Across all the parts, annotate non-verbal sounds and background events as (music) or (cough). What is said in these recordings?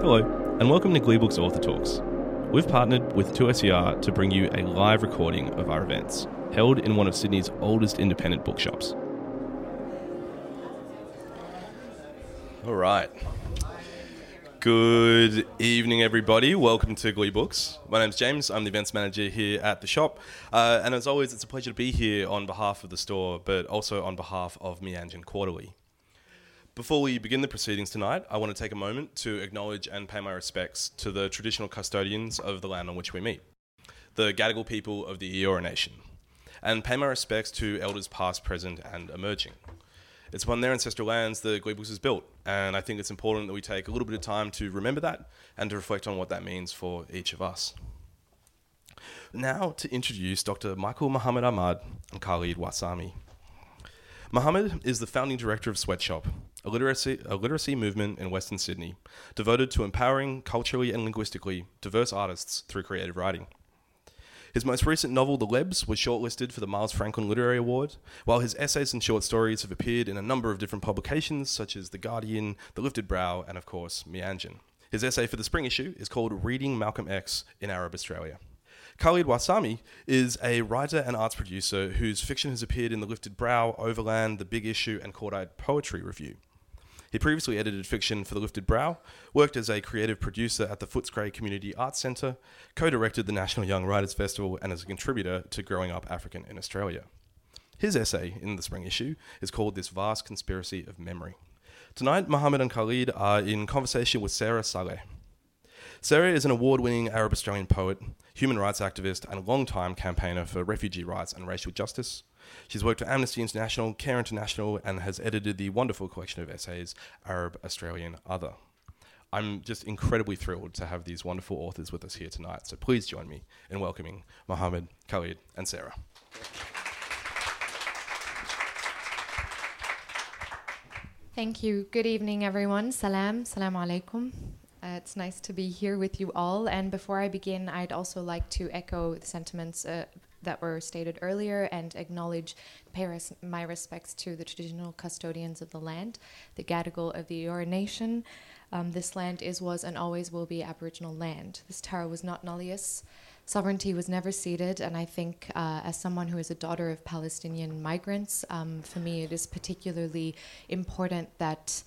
Hello, and welcome to Gleebooks Author Talks. We've partnered with 2SER to bring you a live recording of our events, held in one of Sydney's oldest independent bookshops. All right. Good evening, everybody. Welcome to Gleebooks. My name's James. I'm the events manager here at the shop. Uh, and as always, it's a pleasure to be here on behalf of the store, but also on behalf of Meanjin Quarterly. Before we begin the proceedings tonight, I want to take a moment to acknowledge and pay my respects to the traditional custodians of the land on which we meet, the Gadigal people of the Eora Nation, and pay my respects to elders past, present, and emerging. It's upon their ancestral lands that Gleebooks is built, and I think it's important that we take a little bit of time to remember that and to reflect on what that means for each of us. Now to introduce Dr. Michael Mohammed Ahmad and Khalid Warsame. Mohammed is the founding director of Sweatshop, a literacy, a literacy movement in Western Sydney devoted to empowering culturally and linguistically diverse artists through creative writing. His most recent novel, The Lebs, was shortlisted for the Miles Franklin Literary Award, while his essays and short stories have appeared in a number of different publications such as The Guardian, The Lifted Brow, and of course, Meanjin. His essay for the spring issue is called Reading Malcolm X in Arab Australia. Khalid Warsame is a writer and arts producer whose fiction has appeared in The Lifted Brow, Overland, The Big Issue, and Eyed Poetry Review. He previously edited fiction for The Lifted Brow, worked as a creative producer at the Footscray Community Arts Centre, co directed the National Young Writers Festival, and is a contributor to Growing Up African in Australia. His essay in the spring issue is called This Vast Conspiracy of Memory. Tonight, Mohammed and Khalid are in conversation with Sara Saleh. Sara is an award winning Arab Australian poet, human rights activist, and long-time campaigner for refugee rights and racial justice. She's worked for Amnesty International, Care International, and has edited the wonderful collection of essays, Arab Australian Other. I'm just incredibly thrilled to have these wonderful authors with us here tonight, so please join me in welcoming Mohammed, Khalid, and Sara. Thank you. Good evening, everyone. Salam. Salam alaikum. Uh, it's nice to be here with you all. And before I begin, I'd also like to echo the sentiments uh, that were stated earlier and acknowledge, pay res- my respects to the traditional custodians of the land, the Gadigal of the Eora Nation. Um, this land is, was, and always will be Aboriginal land. This terra was not nullius. Sovereignty was never ceded, and I think, uh, as someone who is a daughter of Palestinian migrants, um, for me it is particularly important that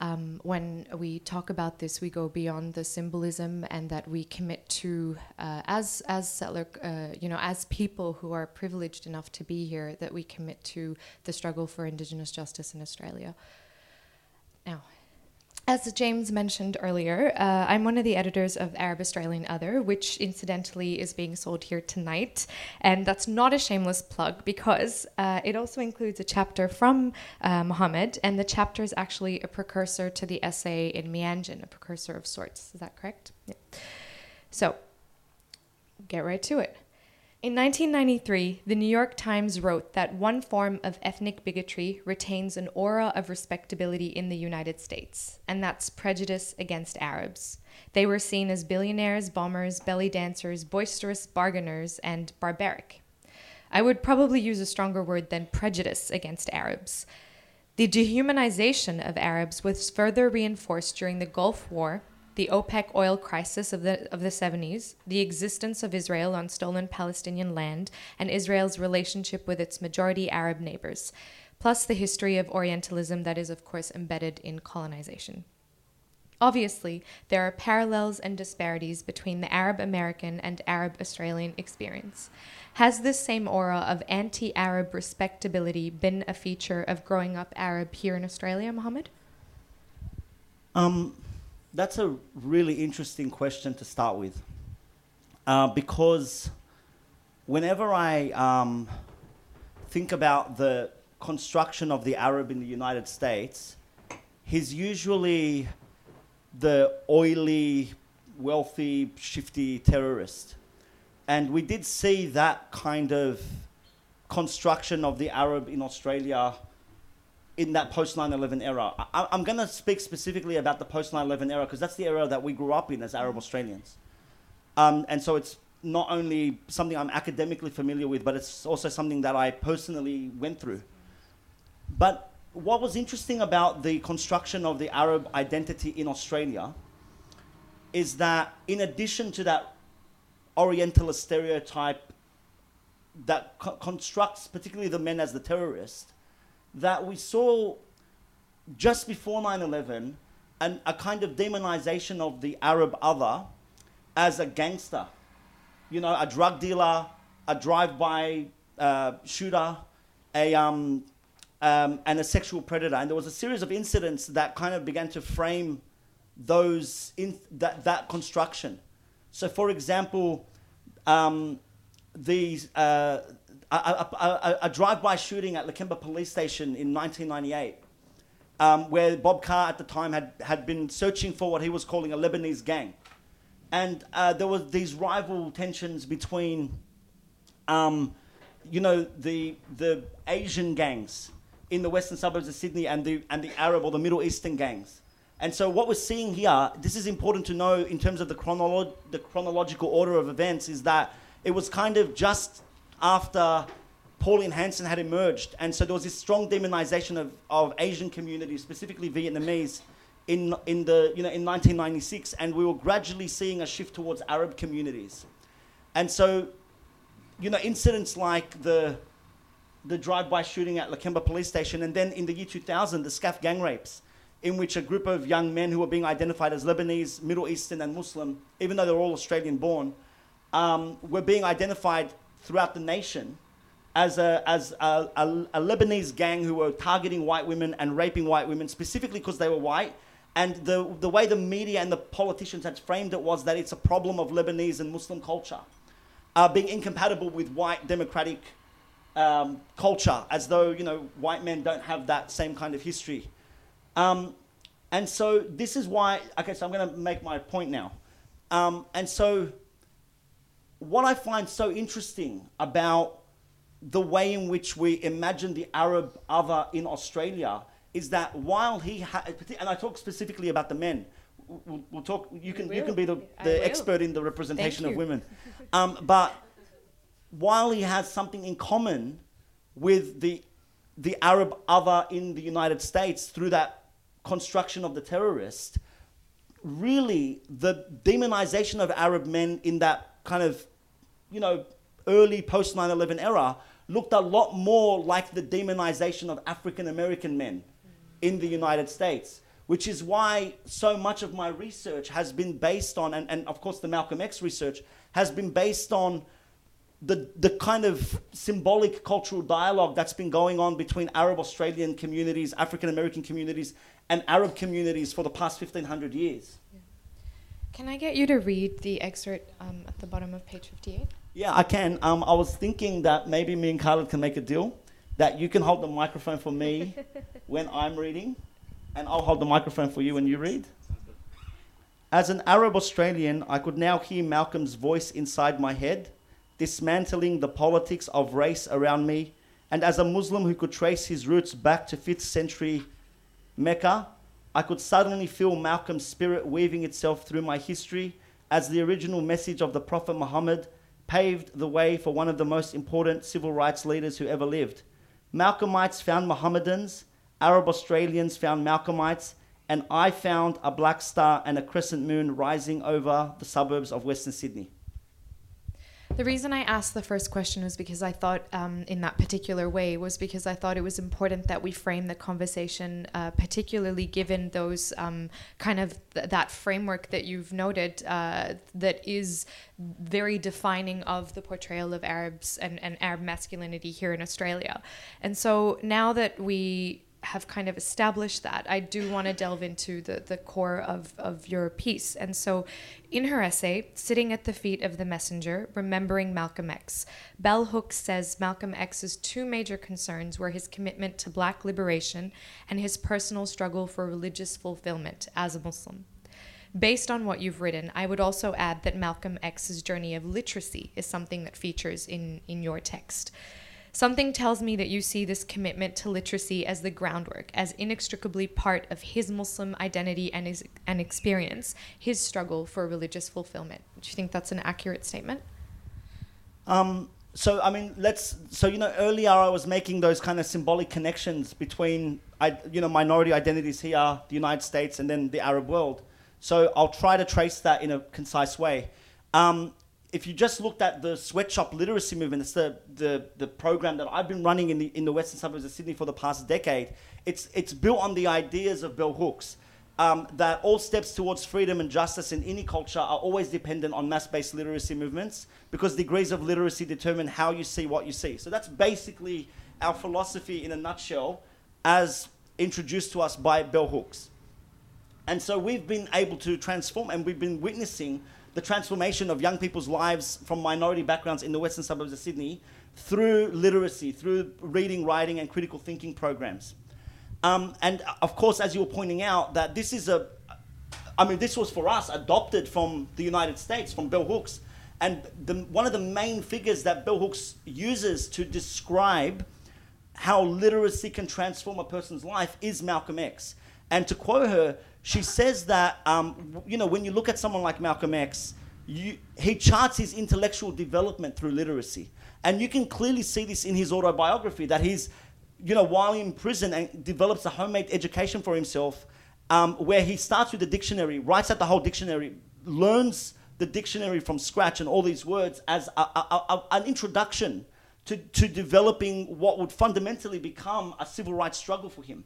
um, when we talk about this, we go beyond the symbolism and that we commit to, uh, as as settler, uh, you know, as people who are privileged enough to be here, that we commit to the struggle for Indigenous justice in Australia. Now, as James mentioned earlier, uh, I'm one of the editors of Arab Australian Other, which incidentally is being sold here tonight. And that's not a shameless plug because uh, it also includes a chapter from uh, Mohammed, and the chapter is actually a precursor to the essay in Meanjin, a precursor of sorts. Is that correct? Yeah. So, get right to it. In 1993, the New York Times wrote that one form of ethnic bigotry retains an aura of respectability in the United States, and that's prejudice against Arabs. They were seen as billionaires, bombers, belly dancers, boisterous bargainers, and barbaric. I would probably use a stronger word than prejudice against Arabs. The dehumanization of Arabs was further reinforced during the Gulf War the OPEC oil crisis of the, of the 70s, the existence of Israel on stolen Palestinian land, and Israel's relationship with its majority Arab neighbors, plus the history of Orientalism that is, of course, embedded in colonization. Obviously, there are parallels and disparities between the Arab American and Arab Australian experience. Has this same aura of anti Arab respectability been a feature of growing up Arab here in Australia, Mohammed? Um, that's a really interesting question to start with. Uh, because whenever I um, think about the construction of the Arab in the United States, he's usually the oily, wealthy, shifty terrorist. And we did see that kind of construction of the Arab in Australia in that post 9-11 era. I, am going to speak specifically about the post 9-11 era because that's the era that we grew up in as Arab Australians. Um, and so it's not only something I'm academically familiar with, but it's also something that I personally went through. But what was interesting about the construction of the Arab identity in Australia is that in addition to that Orientalist stereotype that co- constructs particularly the men as the terrorist, that we saw just before 9 11 an, a kind of demonization of the Arab other as a gangster, you know, a drug dealer, a drive by uh, shooter, a, um, um, and a sexual predator. And there was a series of incidents that kind of began to frame those in that, that construction. So, for example, um, these, uh, a, a, a, drive-by shooting at Lakemba police station in 1998, um, where Bob Carr at the time had, had been searching for what he was calling a Lebanese gang. And uh, there were these rival tensions between, um, you know, the, the Asian gangs in the western suburbs of Sydney and the, and the Arab or the Middle Eastern gangs. And so what we're seeing here, this is important to know in terms of the, chronolo- the chronological order of events, is that it was kind of just after Pauline Hanson had emerged. And so there was this strong demonization of, of Asian communities, specifically Vietnamese, in, in, the, you know, in 1996. And we were gradually seeing a shift towards Arab communities. And so, you know, incidents like the, the drive-by shooting at Lakemba police station, and then in the year 2000, the Skaf gang rapes, in which a group of young men who were being identified as Lebanese, Middle Eastern, and Muslim, even though they're all Australian-born, um, were being identified throughout the nation as, a, as a, a, a Lebanese gang who were targeting white women and raping white women specifically because they were white. And the, the way the media and the politicians had framed it was that it's a problem of Lebanese and Muslim culture, uh, being incompatible with white democratic um, culture, as though you know white men don't have that same kind of history. Um, and so this is why. Okay, so I'm going to make my point now. Um, and so, what I find so interesting about the way in which we imagine the Arab other in Australia is that while he and I talk specifically about the men. We'll, we'll talk. You can you can be the, the expert in the representation of women, (laughs) um, but while he has something in common with the the Arab other in the United States through that construction of the terrorist, really the demonization of Arab men in that kind of, you know, early post 9 11 era looked a lot more like the demonization of African American men in the United States, which is why so much of my research has been based on, and, and of course the Malcolm X research has been based on the, the kind of symbolic cultural dialogue that's been going on between Arab Australian communities, African American communities, and Arab communities for the past 1500 years. Can I get you to read the excerpt um, at the bottom of page 58? Yeah, I can. Um, I was thinking that maybe me and Khalid can make a deal that you can hold the microphone for me (laughs) when I'm reading, and I'll hold the microphone for you when you read. As an Arab Australian, I could now hear Malcolm's voice inside my head, dismantling the politics of race around me. And as a Muslim who could trace his roots back to 5th century Mecca, I could suddenly feel Malcolm's spirit weaving itself through my history as the original message of the Prophet Muhammad paved the way for one of the most important civil rights leaders who ever lived. Malcolmites found Mohammedans, Arab Australians found Malcolmites, and I found a black star and a crescent moon rising over the suburbs of Western Sydney. The reason I asked the first question was because I thought, um, in that particular way, was because I thought it was important that we frame the conversation, uh, particularly given those um, kind of th- that framework that you've noted uh, that is very defining of the portrayal of Arabs and, and Arab masculinity here in Australia. And so now that we have kind of established that, I do want to delve into the, the core of, of your piece. And so, in her essay, Sitting at the Feet of the Messenger, Remembering Malcolm X, Bell Hooks says Malcolm X's two major concerns were his commitment to black liberation and his personal struggle for religious fulfillment as a Muslim. Based on what you've written, I would also add that Malcolm X's journey of literacy is something that features in, in your text. Something tells me that you see this commitment to literacy as the groundwork, as inextricably part of his Muslim identity and his and experience, his struggle for religious fulfillment. Do you think that's an accurate statement? Um, so I mean, let's. So you know, earlier I was making those kind of symbolic connections between, I, you know, minority identities here, the United States, and then the Arab world. So I'll try to trace that in a concise way. Um, if you just looked at the sweatshop literacy movement, it's the, the, the program that I've been running in the, in the western suburbs of Sydney for the past decade. It's, it's built on the ideas of bell hooks. Um, that all steps towards freedom and justice in any culture are always dependent on mass-based literacy movements because degrees of literacy determine how you see what you see. So that's basically our philosophy in a nutshell as introduced to us by bell hooks. And so we've been able to transform and we've been witnessing the transformation of young people's lives from minority backgrounds in the western suburbs of Sydney through literacy, through reading, writing, and critical thinking programs. Um, and of course, as you were pointing out, that this is a, I mean, this was for us adopted from the United States, from Bell Hooks. And the, one of the main figures that Bell Hooks uses to describe how literacy can transform a person's life is Malcolm X. And to quote her, she says that, um, you know, when you look at someone like Malcolm X, you, he charts his intellectual development through literacy. And you can clearly see this in his autobiography that he's, you know, while in prison and develops a homemade education for himself, um, where he starts with the dictionary, writes out the whole dictionary, learns the dictionary from scratch and all these words as a, a, a, an introduction to, to developing what would fundamentally become a civil rights struggle for him.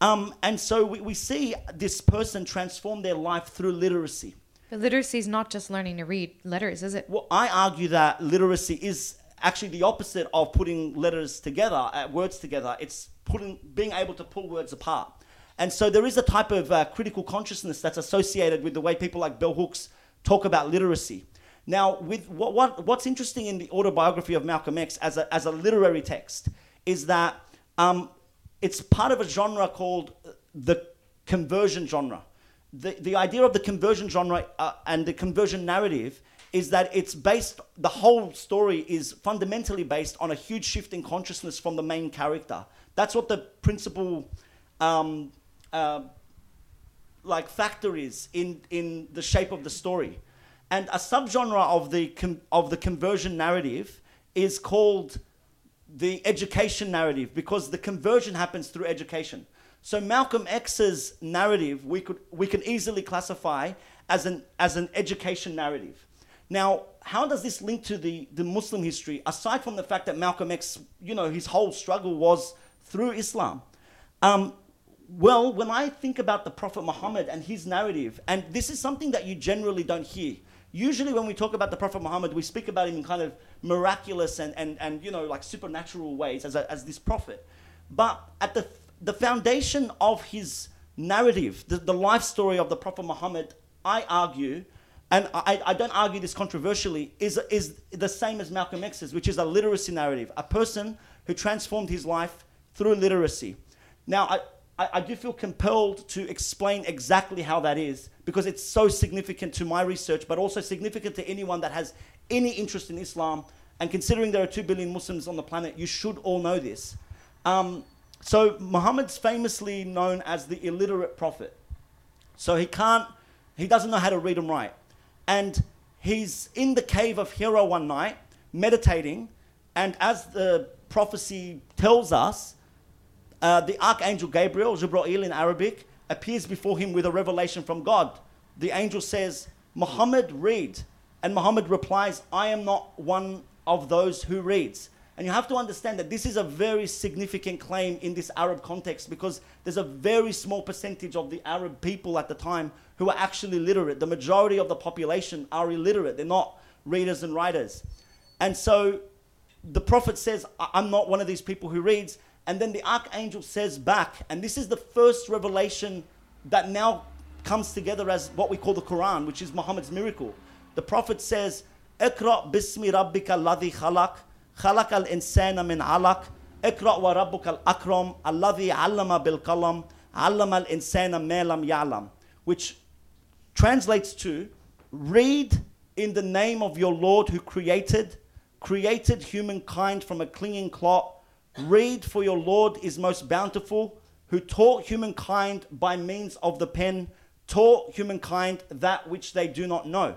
Um, and so we, we see this person transform their life through literacy. But literacy is not just learning to read letters, is it? Well, I argue that literacy is actually the opposite of putting letters together, uh, words together. It's putting, being able to pull words apart. And so there is a type of uh, critical consciousness that's associated with the way people like Bell Hooks talk about literacy. Now, with what, what, what's interesting in the autobiography of Malcolm X as a, as a literary text is that um, it's part of a genre called the conversion genre. The, the idea of the conversion genre uh, and the conversion narrative is that it's based, the whole story is fundamentally based on a huge shift in consciousness from the main character. That's what the principal um, uh, like factor is in, in the shape of the story. And a subgenre of the, of the conversion narrative is called the education narrative because the conversion happens through education. So Malcolm X's narrative we could we can easily classify as an as an education narrative. Now, how does this link to the, the Muslim history, aside from the fact that Malcolm X, you know, his whole struggle was through Islam? Um, well, when I think about the Prophet Muhammad and his narrative, and this is something that you generally don't hear. Usually, when we talk about the Prophet Muhammad, we speak about him in kind of miraculous and, and, and you know, like supernatural ways as, a, as this prophet. But at the, the foundation of his narrative, the, the life story of the Prophet Muhammad, I argue, and I, I don't argue this controversially, is, is the same as Malcolm X's, which is a literacy narrative, a person who transformed his life through literacy. Now, I, I, I do feel compelled to explain exactly how that is because it's so significant to my research, but also significant to anyone that has any interest in Islam. And considering there are 2 billion Muslims on the planet, you should all know this. Um, so, Muhammad's famously known as the illiterate prophet. So, he can't, he doesn't know how to read and write. And he's in the cave of Hira one night, meditating. And as the prophecy tells us, uh, the archangel Gabriel, Jibreel in Arabic, appears before him with a revelation from God. The angel says, Muhammad, read. And Muhammad replies, I am not one of those who reads. And you have to understand that this is a very significant claim in this Arab context because there's a very small percentage of the Arab people at the time who are actually literate. The majority of the population are illiterate, they're not readers and writers. And so the Prophet says, I'm not one of these people who reads. And then the archangel says back, and this is the first revelation that now comes together as what we call the Quran, which is Muhammad's miracle. The Prophet says, Iqra bismi rabbika alladhi khalaq, khalaq al-insana min alaq, Iqra wa rabbuka al-akram, alladhi allama bil qalam, allama al-insana ma lam ya'lam, which translates to, read in the name of your Lord who created, created humankind from a clinging clot, Read, for your Lord is most bountiful, who taught humankind by means of the pen, taught humankind that which they do not know.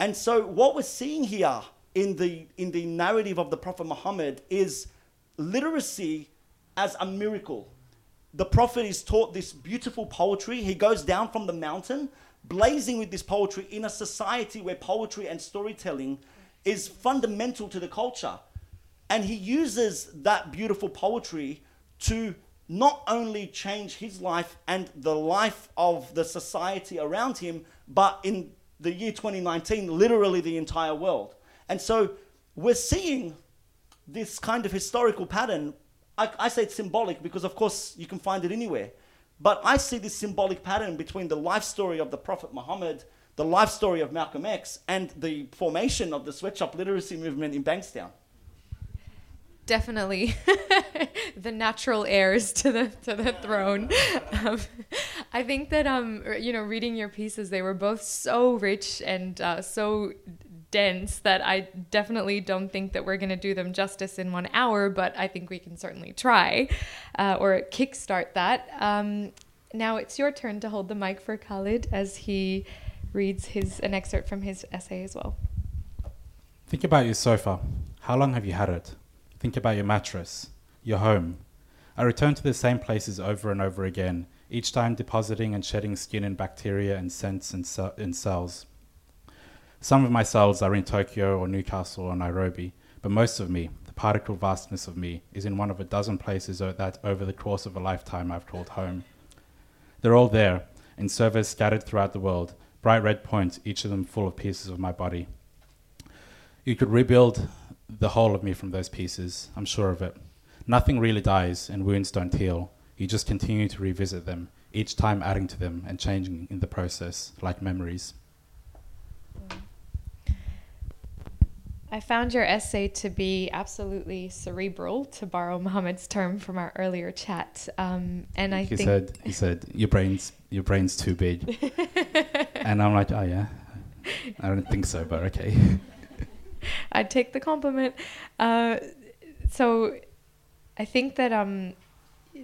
And so, what we're seeing here in the, in the narrative of the Prophet Muhammad is literacy as a miracle. The Prophet is taught this beautiful poetry. He goes down from the mountain. blazing with this poetry in a society where poetry and storytelling is fundamental to the culture. And he uses that beautiful poetry to not only change his life and the life of the society around him, but in the year 2019, literally the entire world. And so we're seeing this kind of historical pattern. I, I say it's symbolic because, of course, you can find it anywhere. But I see this symbolic pattern between the life story of the Prophet Muhammad, the life story of Malcolm X, and the formation of the sweatshop literacy movement in Bankstown. Definitely, (laughs) the natural heirs to the to the throne. (laughs) Um, I think that um you know reading your pieces, they were both so rich and uh, so dense that I definitely don't think that we're going to do them justice in one hour, but I think we can certainly try uh, or kickstart that. Um, now it's your turn to hold the mic for Khalid as he reads his an excerpt from his essay as well. Think about your sofa. How long have you had it? Think about your mattress, your home. I return to the same places over and over again, each time depositing and shedding skin and bacteria and scents and, and cells. Some of my cells are in Tokyo or Newcastle or Nairobi, but most of me, the particle vastness of me, is in one of a dozen places that over the course of a lifetime I've called home. They're all there, in servers scattered throughout the world, bright red points, each of them full of pieces of my body. You could rebuild the whole of me from those pieces, I'm sure of it. Nothing really dies, and wounds don't heal. You just continue to revisit them, each time adding to them and changing in the process, like memories. I found your essay to be absolutely cerebral, to borrow Mohammed's term from our earlier chat. Um, and I he think said he said your brain's your brain's too big, (laughs) and I'm like, oh yeah, I don't think so, but okay. I'd take the compliment. Uh, so I think that um,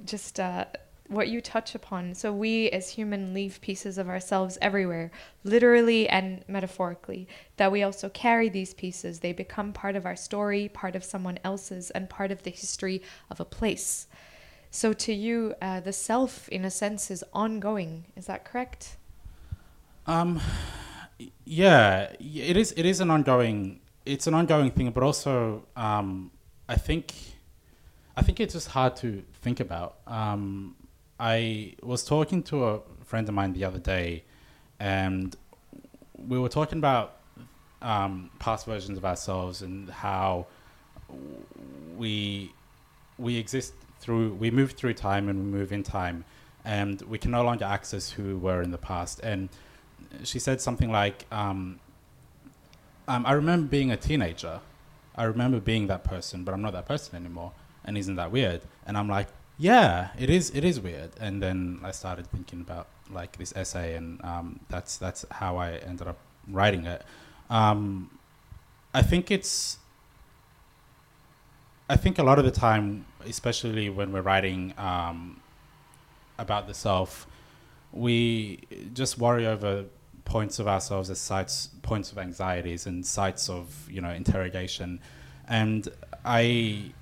just uh, what you touch upon. So we as human leave pieces of ourselves everywhere, literally and metaphorically. That we also carry these pieces. They become part of our story, part of someone else's, and part of the history of a place. So to you, uh, the self, in a sense, is ongoing. Is that correct? Um, yeah, it is. It is an ongoing. It's an ongoing thing, but also, um, I think, I think it's just hard to think about. Um, I was talking to a friend of mine the other day, and we were talking about um, past versions of ourselves and how we we exist through we move through time and we move in time, and we can no longer access who we were in the past. And she said something like, um, um, "I remember being a teenager. I remember being that person, but I'm not that person anymore. And isn't that weird?" And I'm like, yeah, it is. It is weird. And then I started thinking about like this essay, and um, that's that's how I ended up writing it. Um, I think it's. I think a lot of the time, especially when we're writing um, about the self, we just worry over points of ourselves as sites, points of anxieties, and sites of you know interrogation, and I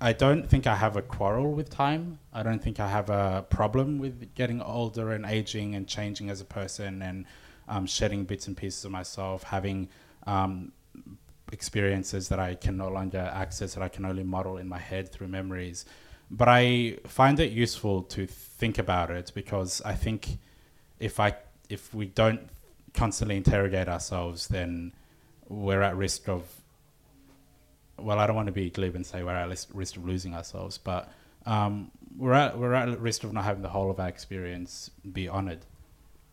I don't think I have a quarrel with time. I don't think I have a problem with getting older and aging and changing as a person and um, shedding bits and pieces of myself, having um, experiences that I can no longer access, that I can only model in my head through memories. But I find it useful to think about it because I think if I if we don't constantly interrogate ourselves, then we're at risk of well, I don't want to be glib and say we're at risk of losing ourselves, but um, we're at we're at risk of not having the whole of our experience be honored.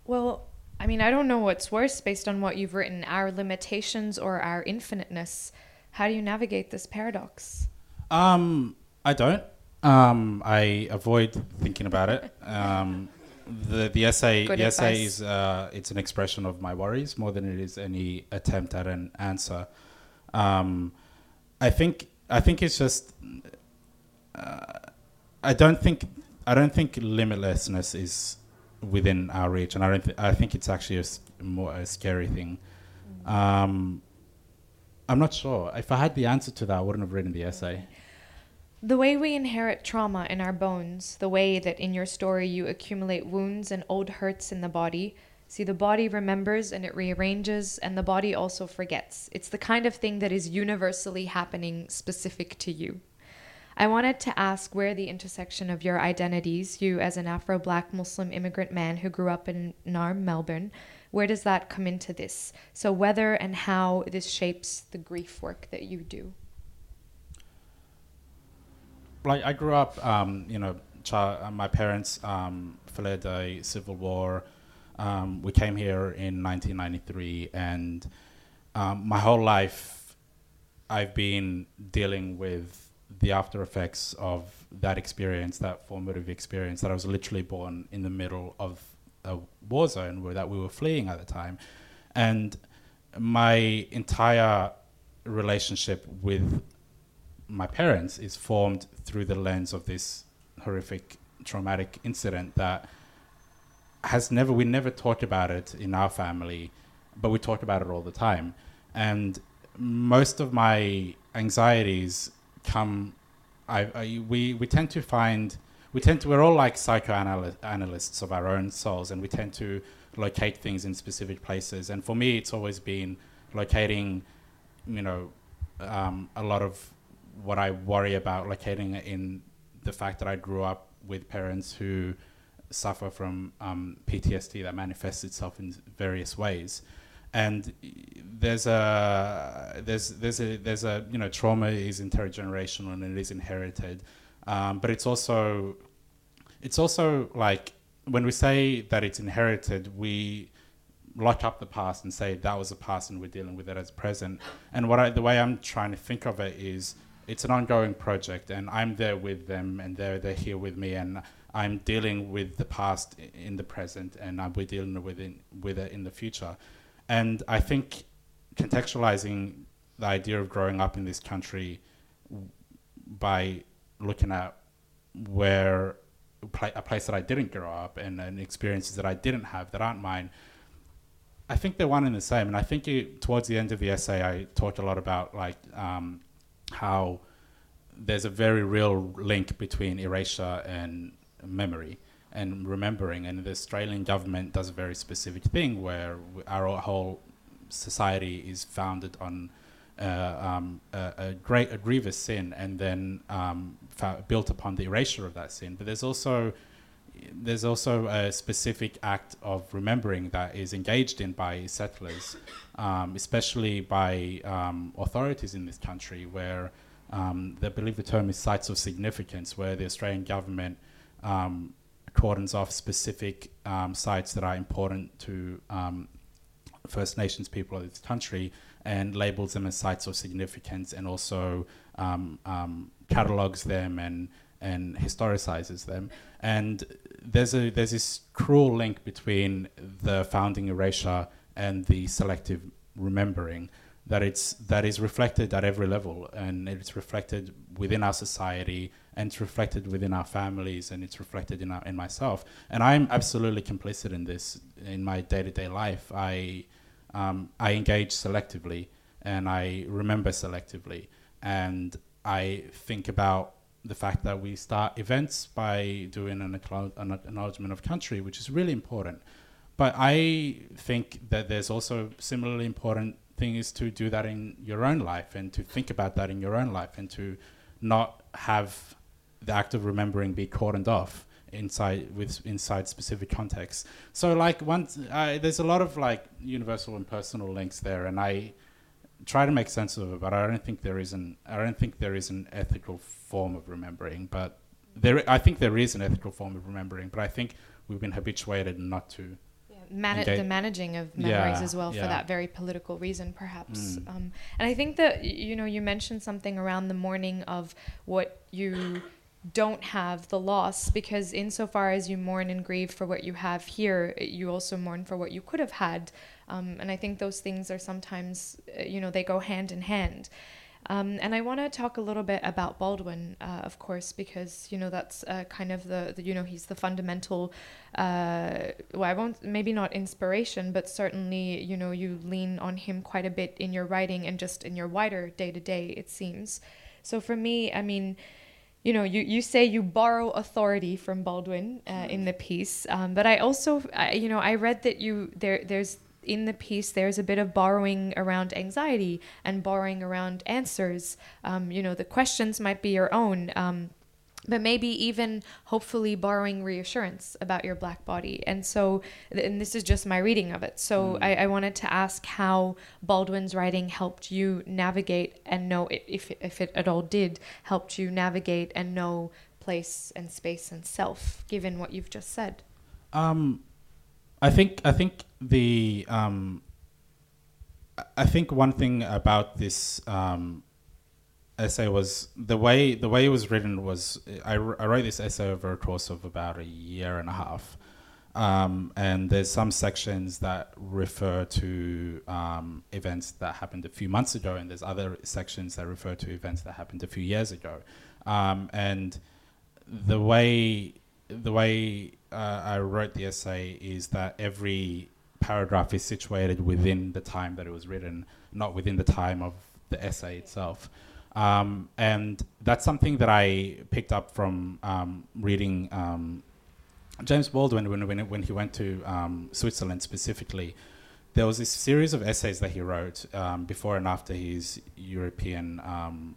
Well, I mean, I don't know what's worse based on what you've written, our limitations or our infiniteness. How do you navigate this paradox? Um, I don't. Um, I avoid thinking about it. Um, the the essay Good the advice. essay is uh, it's an expression of my worries more than it is any attempt at an answer. Um, I think I think it's just uh, I don't think I don't think limitlessness is within our reach, and I don't. Th- I think it's actually a more a scary thing. Um, I'm not sure. If I had the answer to that, I wouldn't have written the essay. The way we inherit trauma in our bones, the way that in your story you accumulate wounds and old hurts in the body, See, the body remembers and it rearranges, and the body also forgets. It's the kind of thing that is universally happening specific to you. I wanted to ask where the intersection of your identities, you as an Afro Black Muslim immigrant man who grew up in Naarm, Melbourne, where does that come into this? So, whether and how this shapes the grief work that you do. Like, I grew up, um, you know, uh, my parents um, fled a civil war. Um, we came here in 1993, and um, my whole life I've been dealing with the after effects of that experience, that formative experience, that I was literally born in the middle of a war zone where that we were fleeing at the time, and my entire relationship with my parents is formed through the lens of this horrific traumatic incident that has never we never talked about it in our family but we talk about it all the time. And most of my anxieties come I, I we we tend to find we tend to we're all like psychoanalysts of our own souls and we tend to locate things in specific places. And for me it's always been locating you know um, a lot of what I worry about locating in the fact that I grew up with parents who suffer from um, PTSD that manifests itself in various ways and there's a there's there's a there's a you know trauma is intergenerational and it is inherited um, but it's also it's also like when we say that it's inherited, we lock up the past and say that was the past and we're dealing with it as present. And what I, the way I'm trying to think of it is it's an ongoing project and I'm there with them and they're, they're here with me and I'm dealing with the past in the present and we're dealing with it, with it in the future. And I think contextualizing the idea of growing up in this country by looking at where a place that I didn't grow up and, and experiences that I didn't have that aren't mine. I think they're one and the same. And I think it, towards the end of the essay, I talked a lot about like um, how there's a very real link between erasure and memory and remembering. And the Australian government does a very specific thing where our whole society is founded on uh, um, a, a, great, a grievous sin, and then um, fa- built upon the erasure of that sin. But there's also there's also a specific act of remembering that is engaged in by settlers, um, especially by um, authorities in this country, where um, they believe the term is sites of significance, where the Australian government um, cordons off specific um, sites that are important to um, First Nations people of this country and labels them as sites of significance and also catalogs them and and historicizes them. And there's a there's this cruel link between the founding erasure and the selective remembering that it's that is reflected at every level and it's reflected within our society and it's reflected within our families and it's reflected in our, in myself and I'm absolutely complicit in this in my day-to-day life I um, I engage selectively and I remember selectively. And I think about the fact that we start events by doing an, an acknowledgement of country, which is really important. But I think that there's also similarly important thing is to do that in your own life and to think about that in your own life and to not have the act of remembering be cordoned off inside with inside specific contexts. So like once uh, there's a lot of like universal and personal links there, and I try to make sense of it, but I don't think there is an I don't think there is an ethical form of remembering. But there, I think there is an ethical form of remembering, but I think we've been habituated not to. Man- the managing of memories yeah, as well yeah. for that very political reason, perhaps. Mm. Um, and I think that you know you mentioned something around the mourning of what you don't have the loss because insofar as you mourn and grieve for what you have here you also mourn for what you could have had um, and i think those things are sometimes uh, you know they go hand in hand um, and I want to talk a little bit about Baldwin, uh, of course, because you know that's uh, kind of the, the, you know he's the fundamental. Uh, well, I won't maybe not inspiration, but certainly you know you lean on him quite a bit in your writing and just in your wider day to day. It seems. So for me, I mean, you know, you, you say you borrow authority from Baldwin uh, in the piece, um, but I also, I, you know, I read that you there there's in the piece there's a bit of borrowing around anxiety and borrowing around answers. Um, you know, the questions might be your own. Um, but maybe even hopefully borrowing reassurance about your black body. And so, and this is just my reading of it. So I, I wanted to ask how Baldwin's writing helped you navigate and know if, if it at all did helped you navigate and know place and space and self, given what you've just said. Um, I think I think the um, I think one thing about this um, essay was the way the way it was written was I, I wrote this essay over a course of about a year and a half, um, and there's some sections that refer to um, events that happened a few months ago, and there's other sections that refer to events that happened a few years ago, um, and the way the way uh, I wrote the essay is that every paragraph is situated within the time that it was written, not within the time of the essay itself. Um, and that's something that I picked up from um, reading um, James Baldwin when, when, when he went to um, Switzerland specifically. There was this series of essays that he wrote um, before and after his European. Um,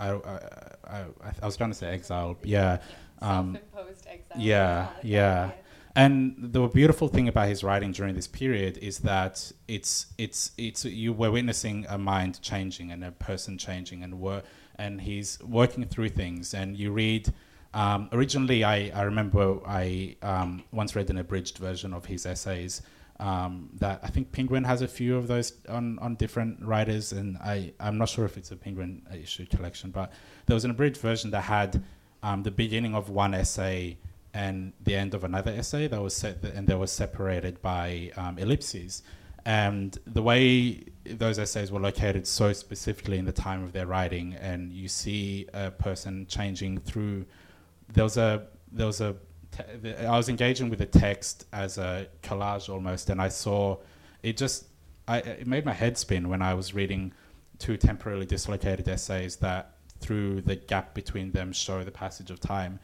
I, I, I, I, was trying to say exile. Yeah. Self-imposed exile. Yeah, yeah. And the beautiful thing about his writing during this period is that it's it's it's you were witnessing a mind changing and a person changing and wor- and he's working through things and you read um, originally I, I remember I um, once read an abridged version of his essays um, that I think Penguin has a few of those on, on different writers and I, I'm not sure if it's a Penguin issue collection but there was an abridged version that had um, the beginning of one essay and the end of another essay that was set and they were separated by um, ellipses. And the way those essays were located so specifically in the time of their writing, and you see a person changing through. There was a there was a I was engaging with the text as a collage almost, and I saw it just I, it made my head spin when I was reading two temporarily dislocated essays that through the gap between them show the passage of time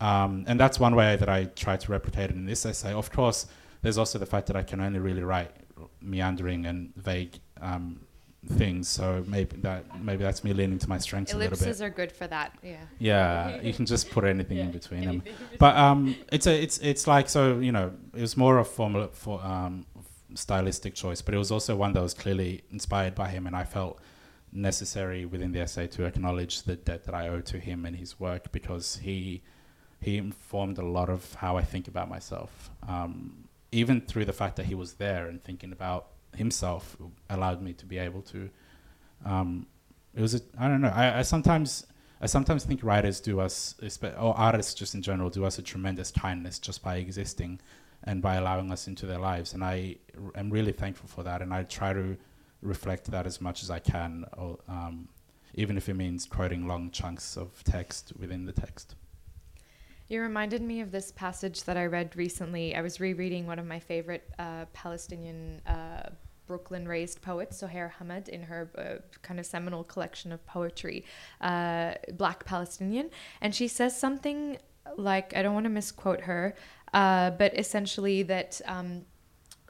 um, and that's one way that I try to replicate it in this essay. Of course, there's also the fact that I can only really write meandering and vague um, things. So maybe that maybe that's me leaning to my strengths Ellipses a little bit. are good for that. Yeah. Yeah, you can just put anything Yeah, in between anything them. (laughs) But um, it's a it's it's like so you know it was more of a formula for um, stylistic choice, but it was also one that was clearly inspired by him, and I felt necessary within the essay to acknowledge the debt that I owe to him and his work because he he informed a lot of how I think about myself. Um, even through the fact that he was there and thinking about himself allowed me to be able to. Um, it was a, I don't know. I, I sometimes I sometimes think writers do us, or artists just in general, do us a tremendous kindness just by existing and by allowing us into their lives. And I am really thankful for that. And I try to reflect that as much as I can, or, um, even if it means quoting long chunks of text within the text. You reminded me of this passage that I read recently. I was rereading one of my favorite uh, Palestinian uh, Brooklyn raised poets, Suheir Hammad, in her uh, kind of seminal collection of poetry, uh, Black Palestinian. And she says something like, I don't want to misquote her, uh, but essentially that. Um,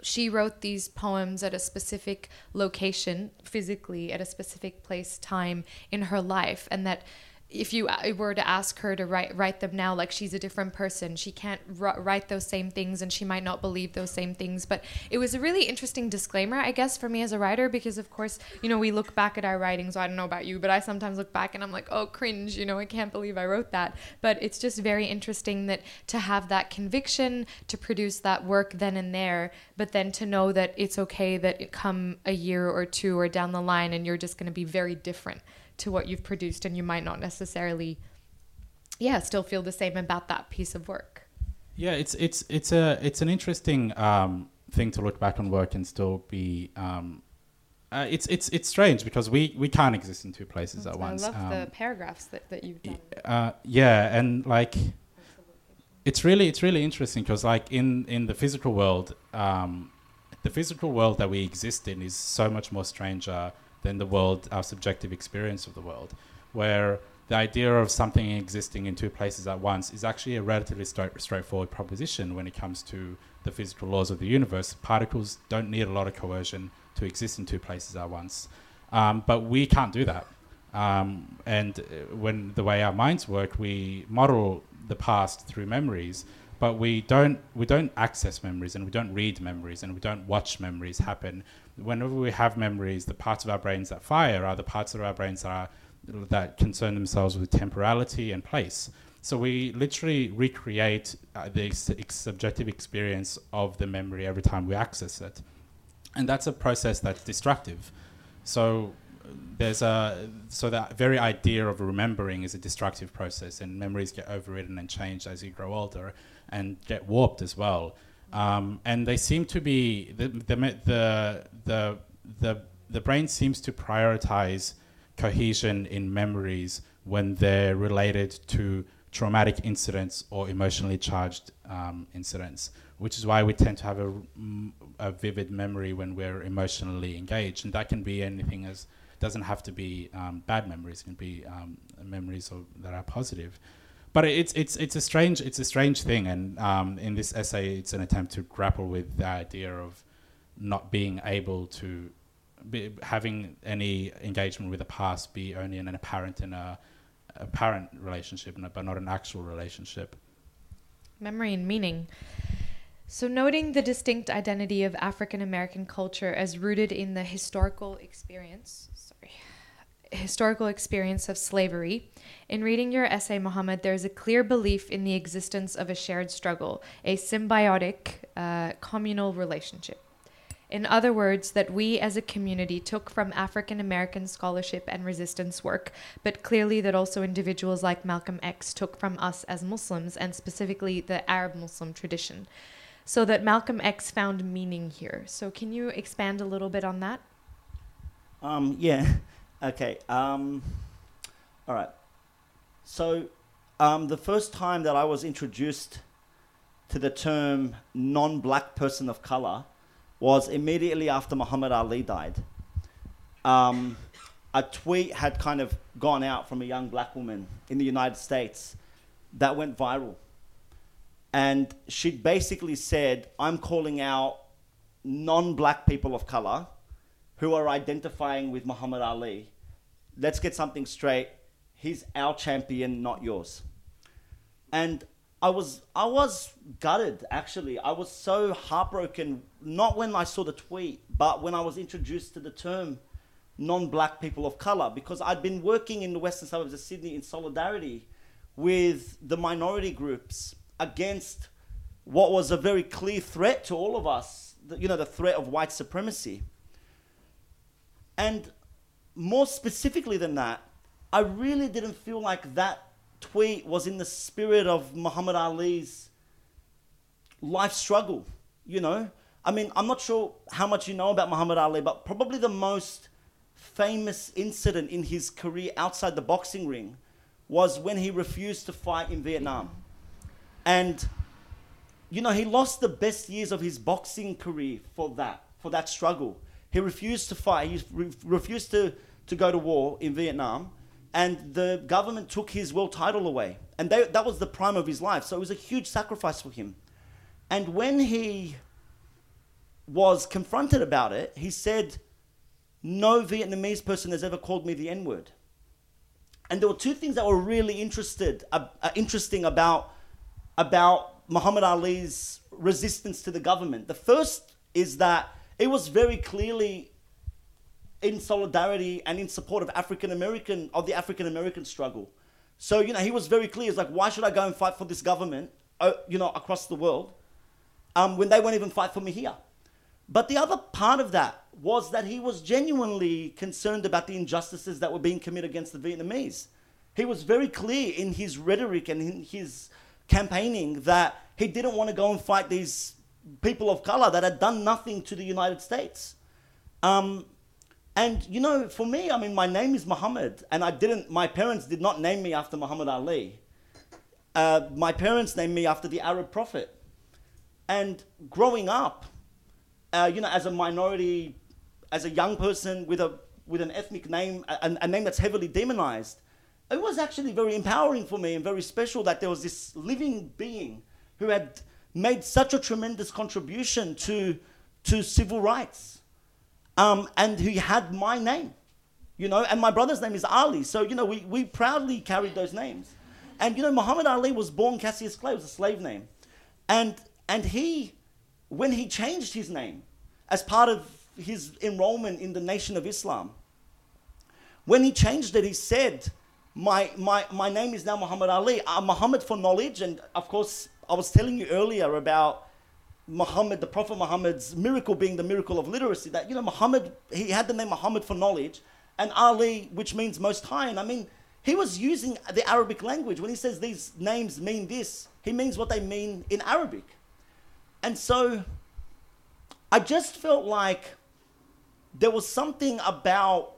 she wrote these poems at a specific location, physically, at a specific place, time in her life, and that if you uh, were to ask her to write write them now like she's a different person. She can't write those same things and she might not believe those same things. But it was a really interesting disclaimer i guess for me as a writer because of course you know we look back at our writing so i don't know about you but i sometimes look back and i'm like oh cringe you know i can't believe i wrote that. But it's just very interesting that to have that conviction to produce that work then and there but then to know that it's okay that it come a year or two or down the line and you're just going to be very different to what you've produced and you might not necessarily yeah still feel the same about that piece of work. Yeah it's it's it's a it's an interesting um, thing to look back on work and still be um, uh, it's it's it's strange because we we can't exist in two places at once i love um, the paragraphs that, that you've done. uh, yeah and like it's really it's really interesting because like in in the physical world um, the physical world that we exist in is so much more stranger than the world, our subjective experience of the world, where the idea of something existing in two places at once is actually a relatively straight, straightforward proposition when it comes to the physical laws of the universe. Particles don't need a lot of coercion to exist in two places at once. Um, but we can't do that. Um, and uh, when the way our minds work, we model the past through memories, but we don't we don't access memories and we don't read memories and we don't watch memories happen. Whenever we have memories, the parts of our brains that fire are the parts of our brains that are that concern themselves with temporality and place. So we literally recreate uh, the ex- subjective experience of the memory every time we access it, and that's a process that's destructive. So there's a so that very idea of remembering is a destructive process, and memories get overridden and changed as you grow older, and get warped as well. Um, and they seem to be the the the the the, the brain seems to prioritize cohesion in memories when they're related to traumatic incidents or emotionally charged um, incidents, which is why we tend to have a, a, vivid memory when we're emotionally engaged. And that can be anything as, doesn't have to be um, bad memories, it can be um, memories of, that are positive. But it's, it's, it's, a strange, it's a strange thing. And um, in this essay, it's an attempt to grapple with the idea of not being able to be, having any engagement with the past be only an apparent in a apparent relationship, but not an actual relationship. Memory and meaning. So, noting the distinct identity of African American culture as rooted in the historical experience, sorry, historical experience of slavery, in reading your essay, Mohammed, there is a clear belief in the existence of a shared struggle, a symbiotic, uh, communal relationship. In other words, that we as a community took from African American scholarship and resistance work, but clearly that also individuals like Malcolm X took from us as Muslims and specifically the Arab Muslim tradition. So that Malcolm X found meaning here. So, can you expand a little bit on that? Um, yeah. (laughs) Okay. Um, all right. So, um, the first time that I was introduced to the term non black person of color was immediately after Muhammad Ali died. Um, a tweet had kind of gone out from a young black woman in the United States that went viral. And she basically said, I'm calling out non black people of color who are identifying with Muhammad Ali. Let's get something straight. He's our champion, not yours. And I was I was gutted actually. I was so heartbroken not when I saw the tweet, but when I was introduced to the term non-black people of color because I'd been working in the western suburbs of Sydney in solidarity with the minority groups against what was a very clear threat to all of us, you know, the threat of white supremacy. And more specifically than that, I really didn't feel like that tweet was in the spirit of Muhammad Ali's life struggle, you know? I mean, I'm not sure how much you know about Muhammad Ali, but probably the most famous incident in his career outside the boxing ring was when he refused to fight in Vietnam. And, you know, he lost the best years of his boxing career for that, for that struggle. He refused to fight, he re- refused to, to go to war in Vietnam and the government took his world title away. And they, that was the prime of his life. So it was a huge sacrifice for him. And when he was confronted about it, he said, No Vietnamese person has ever called me the N word. And there were two things that were really interested, uh, uh, interesting about, about Muhammad Ali's resistance to the government. The first is that it was very clearly in solidarity and in support of African American of the African American struggle. So you know he was very clear. It's like why should I go and fight for this government, uh, you know, across the world, um, when they won't even fight for me here. But the other part of that was that he was genuinely concerned about the injustices that were being committed against the Vietnamese. He was very clear in his rhetoric and in his campaigning that he didn't want to go and fight these people of color that had done nothing to the United States. Um, and you know, for me, I mean, my name is Mohammed, and I didn't. My parents did not name me after Muhammad Ali. Uh, my parents named me after the Arab prophet. And growing up, uh, you know, as a minority, as a young person with a with an ethnic name, a, a name that's heavily demonized, it was actually very empowering for me and very special that there was this living being who had made such a tremendous contribution to, to civil rights um, and who had my name, you know, and my brother's name is Ali. So, you know, we, we proudly carried those names. And, you know, Muhammad Ali was born Cassius Clay, was a slave name. And, and he, when he changed his name as part of his enrollment in the Nation of Islam, when he changed it, he said, my, my, my name is now Muhammad Ali. I'm uh, Muhammad for knowledge. And of course, I was telling you earlier about Muhammad, the Prophet Muhammad's miracle being the miracle of literacy. That, you know, Muhammad, he had the name Muhammad for knowledge, and Ali, which means most high. And I mean, he was using the Arabic language. When he says these names mean this, he means what they mean in Arabic. And so I just felt like there was something about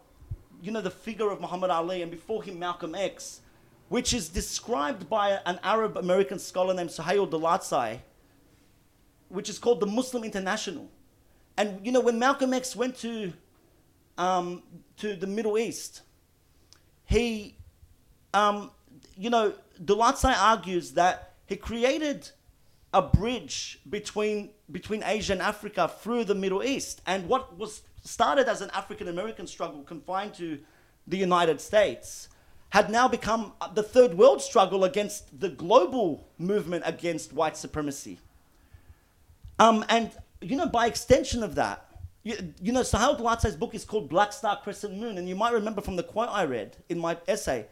you know, the figure of Muhammad Ali and before him Malcolm X, which is described by an Arab American scholar named Sohail Daulatzai, which is called the Muslim International. And you know, when Malcolm X went to um, to the Middle East, he, um, you know, Daulatzai argues that he created a bridge between between Asia and Africa through the Middle East. And what was started as an African American struggle confined to the United States had now become the third world struggle against the global movement against white supremacy. Um, and, you know, by extension of that, you, you know, Sohail Daulatzai's book is called Black Star Crescent Moon, and you might remember from the quote I read in my essay.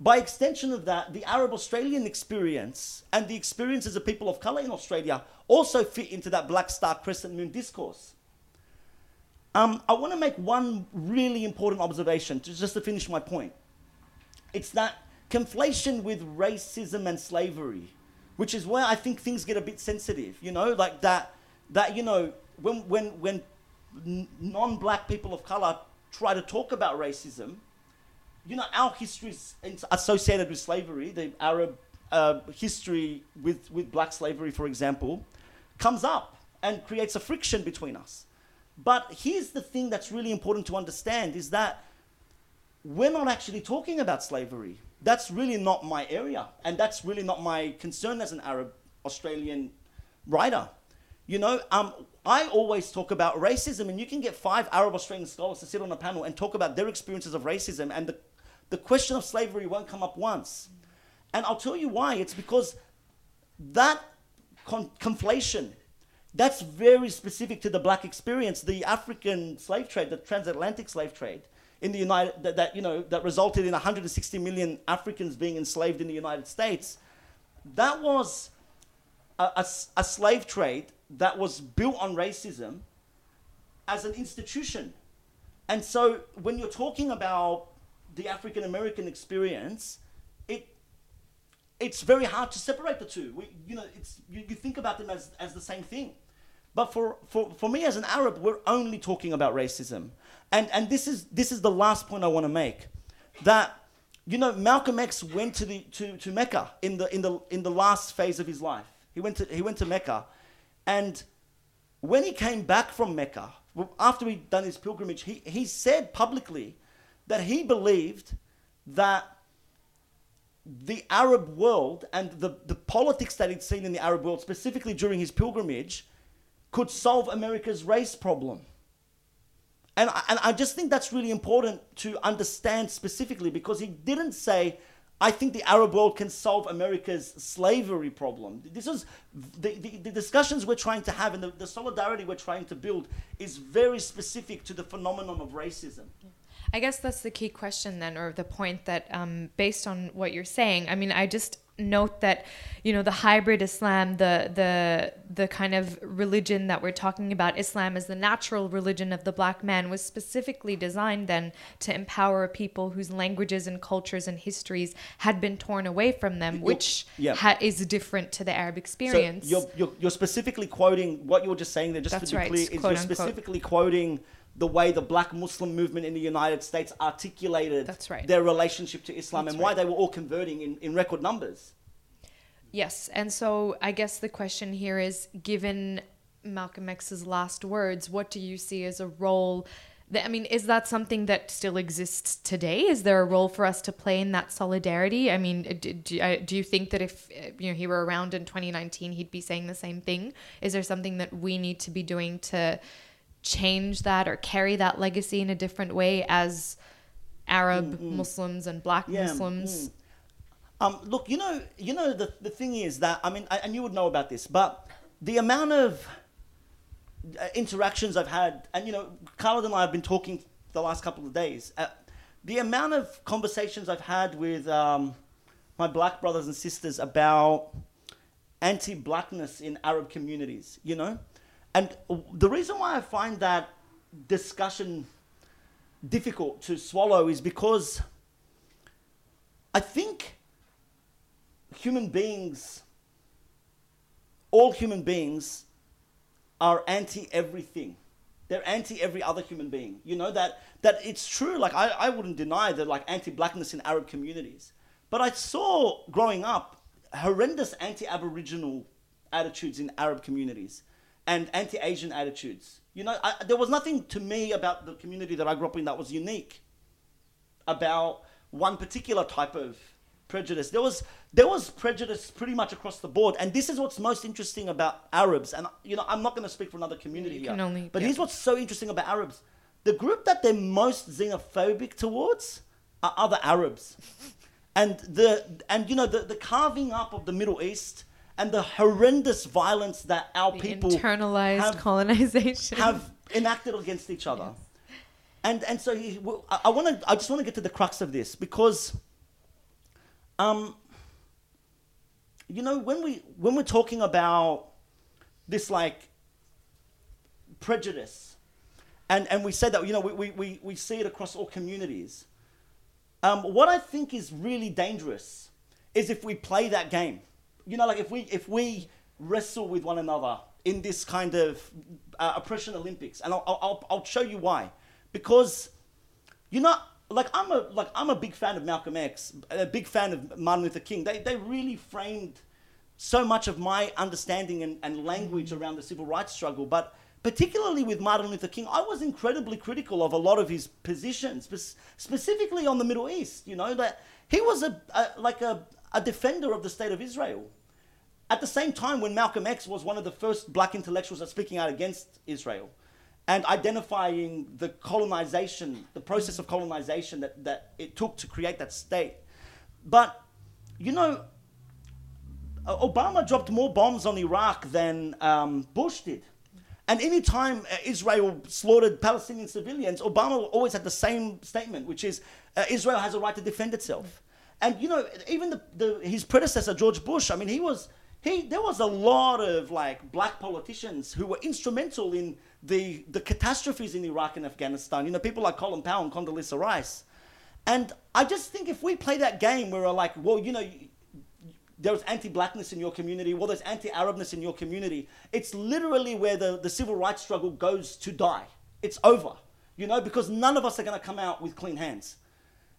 By extension of that, the Arab Australian experience and the experiences of people of color in Australia also fit into that Black Star Crescent Moon discourse. Um, I want to make one really important observation to, just to finish my point. It's that conflation with racism and slavery, which is where I think things get a bit sensitive. You know, like that. That you know, when when when non-black people of color try to talk about racism, you know, our history is associated with slavery. The Arab uh, history with with black slavery, for example, comes up and creates a friction between us. But here's the thing that's really important to understand is that we're not actually talking about slavery. That's really not my area. And that's really not my concern as an Arab Australian writer. You know, um, I always talk about racism, and you can get five Arab Australian scholars to sit on a panel and talk about their experiences of racism, and the, the question of slavery won't come up once. And I'll tell you why. It's because that con- conflation that's very specific to the black experience. The African slave trade, the transatlantic slave trade in the United that, that, you know that resulted in 160 million Africans being enslaved in the United States. That was a, a, a slave trade that was built on racism as an institution. And so when you're talking about the African American experience, it it's very hard to separate the two. We, you know, it's you, you think about them as, as the same thing. But for, for, for me as an Arab, we're only talking about racism. And, and this, is, this is the last point I want to make. That, you know, Malcolm X went to, the, to, to Mecca in the, in, the, in the last phase of his life. He went to, he went to Mecca. And when he came back from Mecca, after he'd done his pilgrimage, he, he said publicly that he believed that the Arab world and the, the politics that he'd seen in the Arab world, specifically during his pilgrimage, could solve America's race problem. And I, and I just think that's really important to understand specifically because he didn't say, I think the Arab world can solve America's slavery problem. This is the, the, the discussions we're trying to have and the, the, solidarity we're trying to build is very specific to the phenomenon of racism. I guess that's the key question then, or the point that, um, based on what you're saying, I mean, I just note that you know the hybrid Islam, the the the kind of religion that we're talking about, Islam as the natural religion of the black man, was specifically designed then to empower people whose languages and cultures and histories had been torn away from them, which yeah. ha- is different to the Arab experience. So you're, you're, you're specifically quoting what you were just saying there, just That's to be right, clear, is you're specifically quoting the way the black Muslim movement in the United States articulated right. their relationship to Islam That's and why they were all converting in, in record numbers. Yes. And so I guess the question here is given Malcolm X's last words, what do you see as a role th- I mean, is that something that still exists today? Is there a role for us to play in that solidarity? I mean, uh, do, do, you think that if you know he were around in 2019, he'd be saying the same thing? Is there something that we need to be doing to change that or carry that legacy in a different way as Arab Muslims and Black Yeah, Muslims? mm. Um, look, you know, you know the, the thing is that I mean, I, and you would know about this, but the amount of uh, interactions I've had, and you know, Khalid and I have been talking the last couple of days. Uh, the amount of conversations I've had with um, my black brothers and sisters about anti-blackness in Arab communities, you know, and the reason why I find that discussion difficult to swallow is because I think human beings, all human beings, are anti everything. They're anti every other human being. You know that that it's true. Like I, I wouldn't deny that like anti blackness in Arab communities. But I saw growing up horrendous anti Aboriginal attitudes in Arab communities and anti Asian attitudes. You know, I, there was nothing to me about the community that I grew up in that was unique about one particular type of prejudice. There was there was prejudice pretty much across the board, and this is what's most interesting about Arabs. And you know, I'm not going to speak for another community You here, only- but yeah. here's what's so interesting about Arabs: the group that they're most xenophobic towards are other Arabs, and the and you know the the carving up of the Middle East and the horrendous violence that our The people internalized have colonization. have enacted against each other. And and so he, I, I want to I just want to get to the crux of this because um you know when we when we're talking about this like prejudice and and we said that you know we we, we, we see it across all communities um, what I think is really dangerous is if we play that game. You know, like if we if we wrestle with one another in this kind of uh, oppression Olympics, and I'll, I'll I'll show you why. Because you know, like I'm a like I'm a big fan of Malcolm X, a big fan of Martin Luther King. They they really framed so much of my understanding and, and language around the civil rights struggle, but particularly with Martin Luther King, I was incredibly critical of a lot of his positions, spe- specifically on the Middle East. You know that he was a, a like a, a defender of the state of Israel. At the same time, when Malcolm X was one of the first black intellectuals speaking out against Israel and identifying the colonization, the process of colonization that, that it took to create that state. But, you know, Obama dropped more bombs on Iraq than um, Bush did. And anytime uh, Israel slaughtered Palestinian civilians, Obama always had the same statement, which is uh, Israel has a right to defend itself. And you know, even the, the, his predecessor George Bush, I mean, he was he. There was a lot of like black politicians who were instrumental in the the catastrophes in Iraq and Afghanistan. You know, people like Colin Powell and Condoleezza Rice. And I just think if we play that game where we're like, well, you know, there's anti-blackness in your community, well, there's anti-Arabness in your community. It's literally where the, the civil rights struggle goes to die. It's over, you know, because none of us are going to come out with clean hands.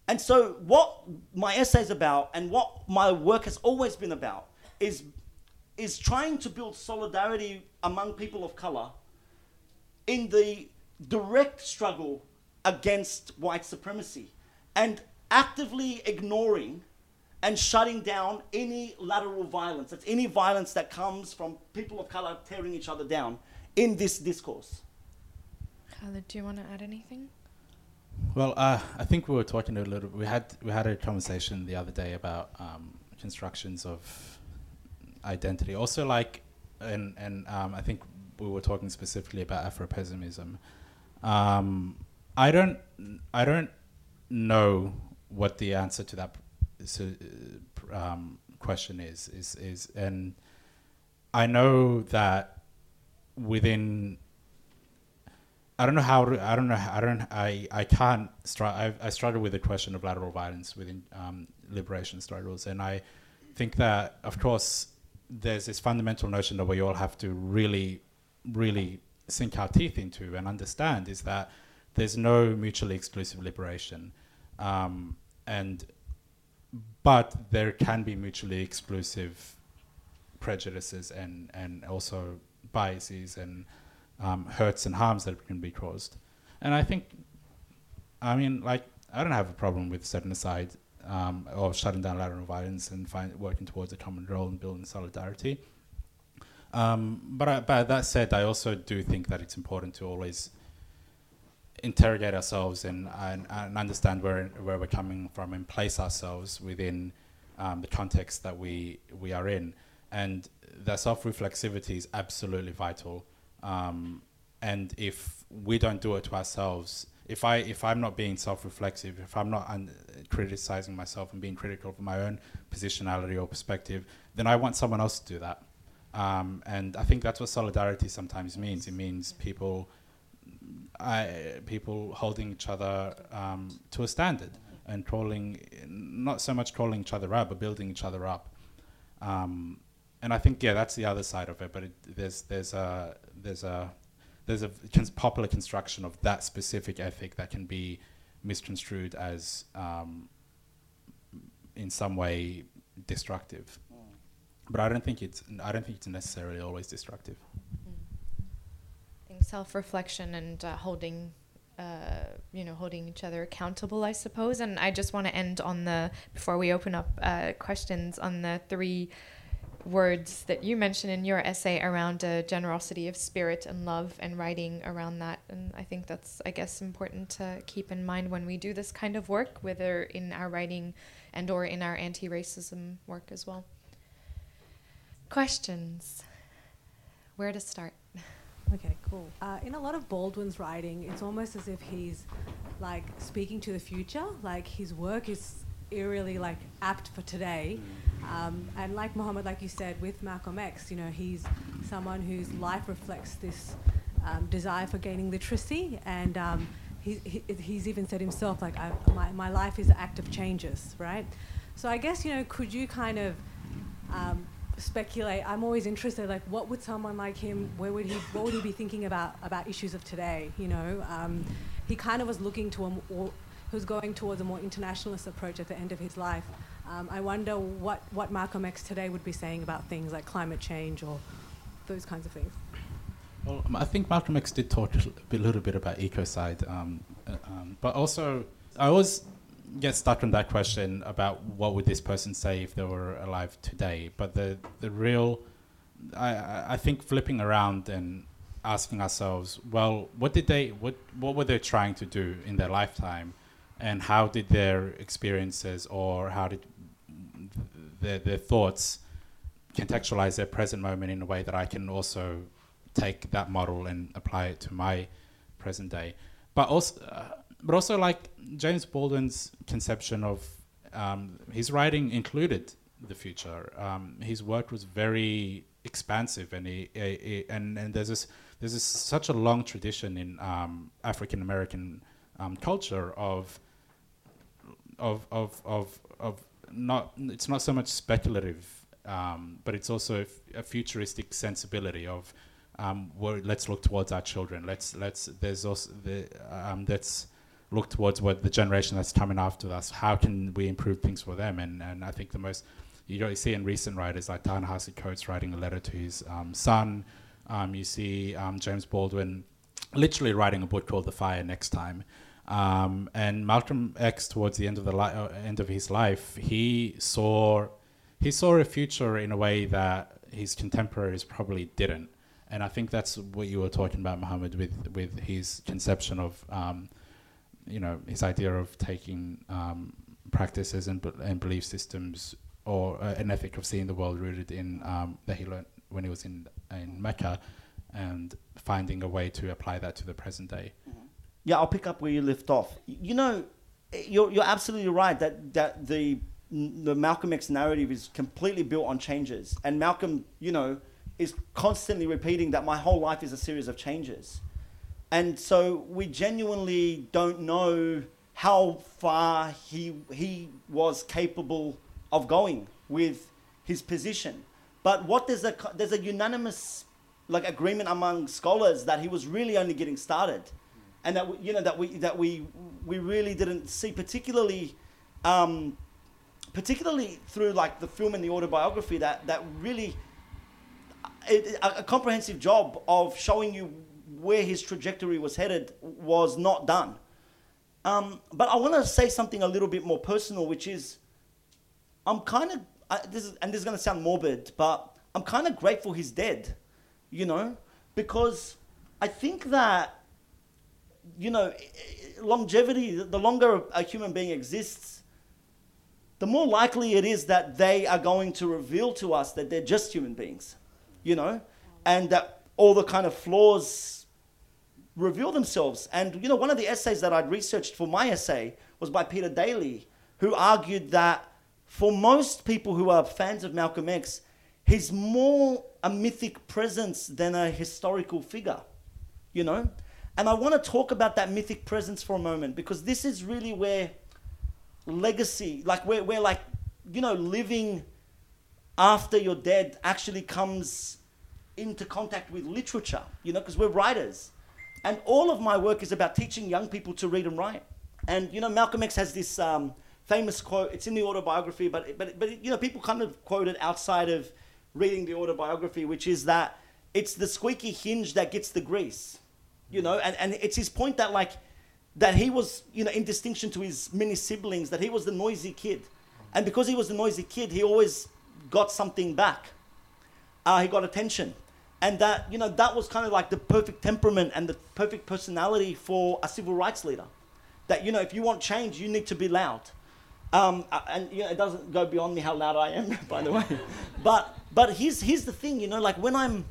And so, what my essay is about, and what my work has always been about, is is trying to build solidarity among people of color in the direct struggle against white supremacy, and actively ignoring and shutting down any lateral violence. That's any violence that comes from people of color tearing each other down in this discourse. Khalid, do you want to add anything? Well, uh, I think we were talking a little. We had we had a conversation the other day about um, constructions of identity. Also, like, and and um, I think we were talking specifically about Afro-pessimism. Um, I don't I don't know what the answer to that s- uh, um, question is. Is is and I know that within I don't know how I don't know I don't I I can't stri- I I struggle with the question of lateral violence within um, liberation struggles and I think that of course there's this fundamental notion that we all have to really really sink our teeth into and understand is that there's no mutually exclusive liberation um, and but there can be mutually exclusive prejudices and and also biases and um, hurts and harms that can be caused. and I think, I mean, like I don't have a problem with setting aside um, or shutting down lateral violence and find, working towards a common goal and building solidarity. Um, but, I, but that said, I also do think that it's important to always interrogate ourselves and, and, and understand where, where we're coming from and place ourselves within um, the context that we, we are in. And that self reflexivity is absolutely vital. Um, and if we don't do it to ourselves, if I if I'm not being self-reflexive, if I'm not un- criticizing myself and being critical of my own positionality or perspective, then I want someone else to do that. Um, and I think that's what solidarity sometimes means. It means people, I, people holding each other um, to a standard and crawling, not so much crawling each other up, but building each other up. Um, and I think yeah, that's the other side of it. But it, there's there's a there's a there's a cons- popular construction of that specific ethic that can be misconstrued as um, in some way destructive. But I don't think it's I don't think it's necessarily always destructive. I think self-reflection and uh, holding, uh, you know, holding each other accountable, I suppose. And I just want to end on the before we open up uh, questions on the three words that you mentioned in your essay around generosity of spirit and love and writing around that. And I think that's, I guess, important to keep in mind when we do this kind of work, whether in our writing and or in our anti-racism work as well. Questions? Where to start? Okay, cool. Uh, in a lot of Baldwin's writing, it's almost as if he's like speaking to the future. Like his work is eerily like apt for today. Um, and like Mohammed, like you said, with Malcolm X, you know, he's someone whose life reflects this um, desire for gaining literacy, and um, he, he, he's even said himself, like, I, my, my life is an act of changes, right? So I guess, you know, could you kind of um, speculate? I'm always interested, like, what would someone like him, where would he, what would he be thinking about about issues of today? You know, um, he kind of was looking to a, who's going towards a more internationalist approach at the end of his life. Um, I wonder what, what Malcolm X today would be saying about things like climate change or those kinds of things. Well, I think Malcolm X did talk a little bit about ecocide, um, uh, um, but also I always get stuck on that question about what would this person say if they were alive today. But the the real, I I think flipping around and asking ourselves, well, what did they what what were they trying to do in their lifetime, and how did their experiences or how did their, their thoughts contextualize their present moment in a way that I can also take that model and apply it to my present day. But also, uh, but also like James Baldwin's conception of um, his writing included the future. Um, his work was very expansive, and he, he, he, and and there's this there's this, such a long tradition in um, African American um, culture of of of of of not it's not so much speculative, um, but it's also a futuristic sensibility of um, let's look towards our children. Let's let's there's also the um, let's look towards what the generation that's coming after us. How can we improve things for them? And and I think the most you know you see in recent writers like Ta-Nehisi Coates writing a letter to his um, son. Um, you see um, James Baldwin literally writing a book called The Fire Next Time. Um, and Malcolm X, towards the end of the li- uh, end of his life, he saw he saw a future in a way that his contemporaries probably didn't. And I think that's what you were talking about, Mohammed, with with his conception of, um, you know, his idea of taking um, practices and, and belief systems or uh, an ethic of seeing the world rooted in um, that he learned when he was in in Mecca, and finding a way to apply that to the present day. Yeah, I'll pick up where you left off. You know, you're, you're absolutely right that, that the, the Malcolm X narrative is completely built on changes. And Malcolm, you know, is constantly repeating that my whole life is a series of changes. And so we genuinely don't know how far he, he was capable of going with his position. But what there's a, there's a unanimous like agreement among scholars that he was really only getting started and that we, you know that we that we we really didn't see particularly um, particularly through like the film and the autobiography that that really it, a, a comprehensive job of showing you where his trajectory was headed was not done. Um, but I want to say something a little bit more personal, which is I'm kind of, this is, and this is going to sound morbid, but I'm kind of grateful he's dead, you know, because I think that, you know, longevity, the longer a human being exists, the more likely it is that they are going to reveal to us that they're just human beings, you know, and that all the kind of flaws reveal themselves. And, you know, one of the essays that I'd researched for my essay was by Peter Daly, who argued that for most people who are fans of Malcolm X, he's more a mythic presence than a historical figure, you know? And I want to talk about that mythic presence for a moment because this is really where legacy, like where, where like, you know, living after you're dead actually comes into contact with literature, you know, because we're writers. And all of my work is about teaching young people to read and write. And, you know, Malcolm X has this um, famous quote, it's in the autobiography, but, but, but, you know, people kind of quote it outside of reading the autobiography, which is that it's the squeaky hinge that gets the grease, you know, and, and it's his point that, like, that he was, you know, in distinction to his many siblings, that he was the noisy kid. And because he was the noisy kid, he always got something back. Uh, he got attention. And that, you know, that was kind of like the perfect temperament and the perfect personality for a civil rights leader. That, you know, if you want change, you need to be loud. Um, uh, and you know, it doesn't go beyond me how loud I am, (laughs) by the way. (laughs) But but here's here's the thing, you know, like when I'm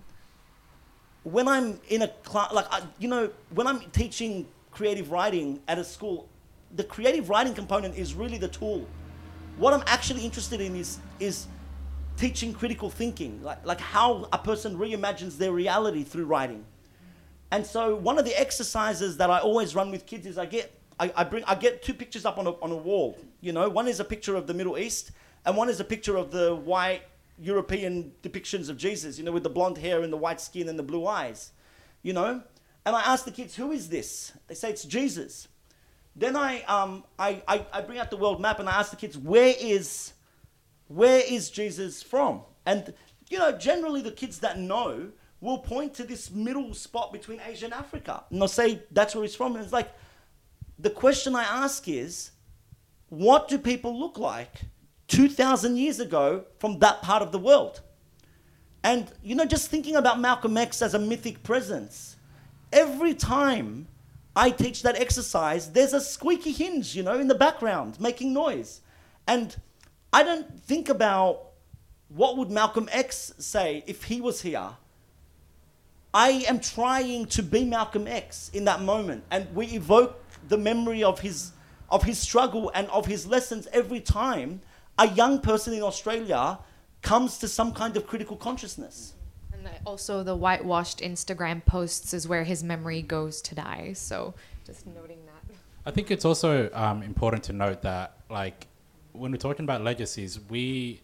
when I'm in a class, like I, you know, when I'm teaching creative writing at a school, the creative writing component is really the tool. What I'm actually interested in is is teaching critical thinking, like like how a person reimagines their reality through writing. And so one of the exercises that I always run with kids is I get I, I bring I get two pictures up on a on a wall. You know, one is a picture of the Middle East, and one is a picture of the white European depictions of Jesus. You know, with the blonde hair and the white skin and the blue eyes. You know, and I ask the kids, "Who is this?" They say it's Jesus. Then I um I, I, I bring out the world map and I ask the kids, "Where is where is Jesus from?" And you know, generally the kids that know will point to this middle spot between Asia and Africa. And they'll say that's where he's from. And it's like, the question I ask is what do people look like 2,000 years ago from that part of the world? And, you know, just thinking about Malcolm X as a mythic presence, every time I teach that exercise, there's a squeaky hinge, you know, in the background making noise. And I don't think about what would Malcolm X say if he was here. I am trying to be Malcolm X in that moment. And we evoke the memory of his of his struggle and of his lessons every time a young person in Australia comes to some kind of critical consciousness. And also, the whitewashed Instagram posts is where his memory goes to die. So, just noting that. I think it's also um, important to note that, like, when we're talking about legacies, we,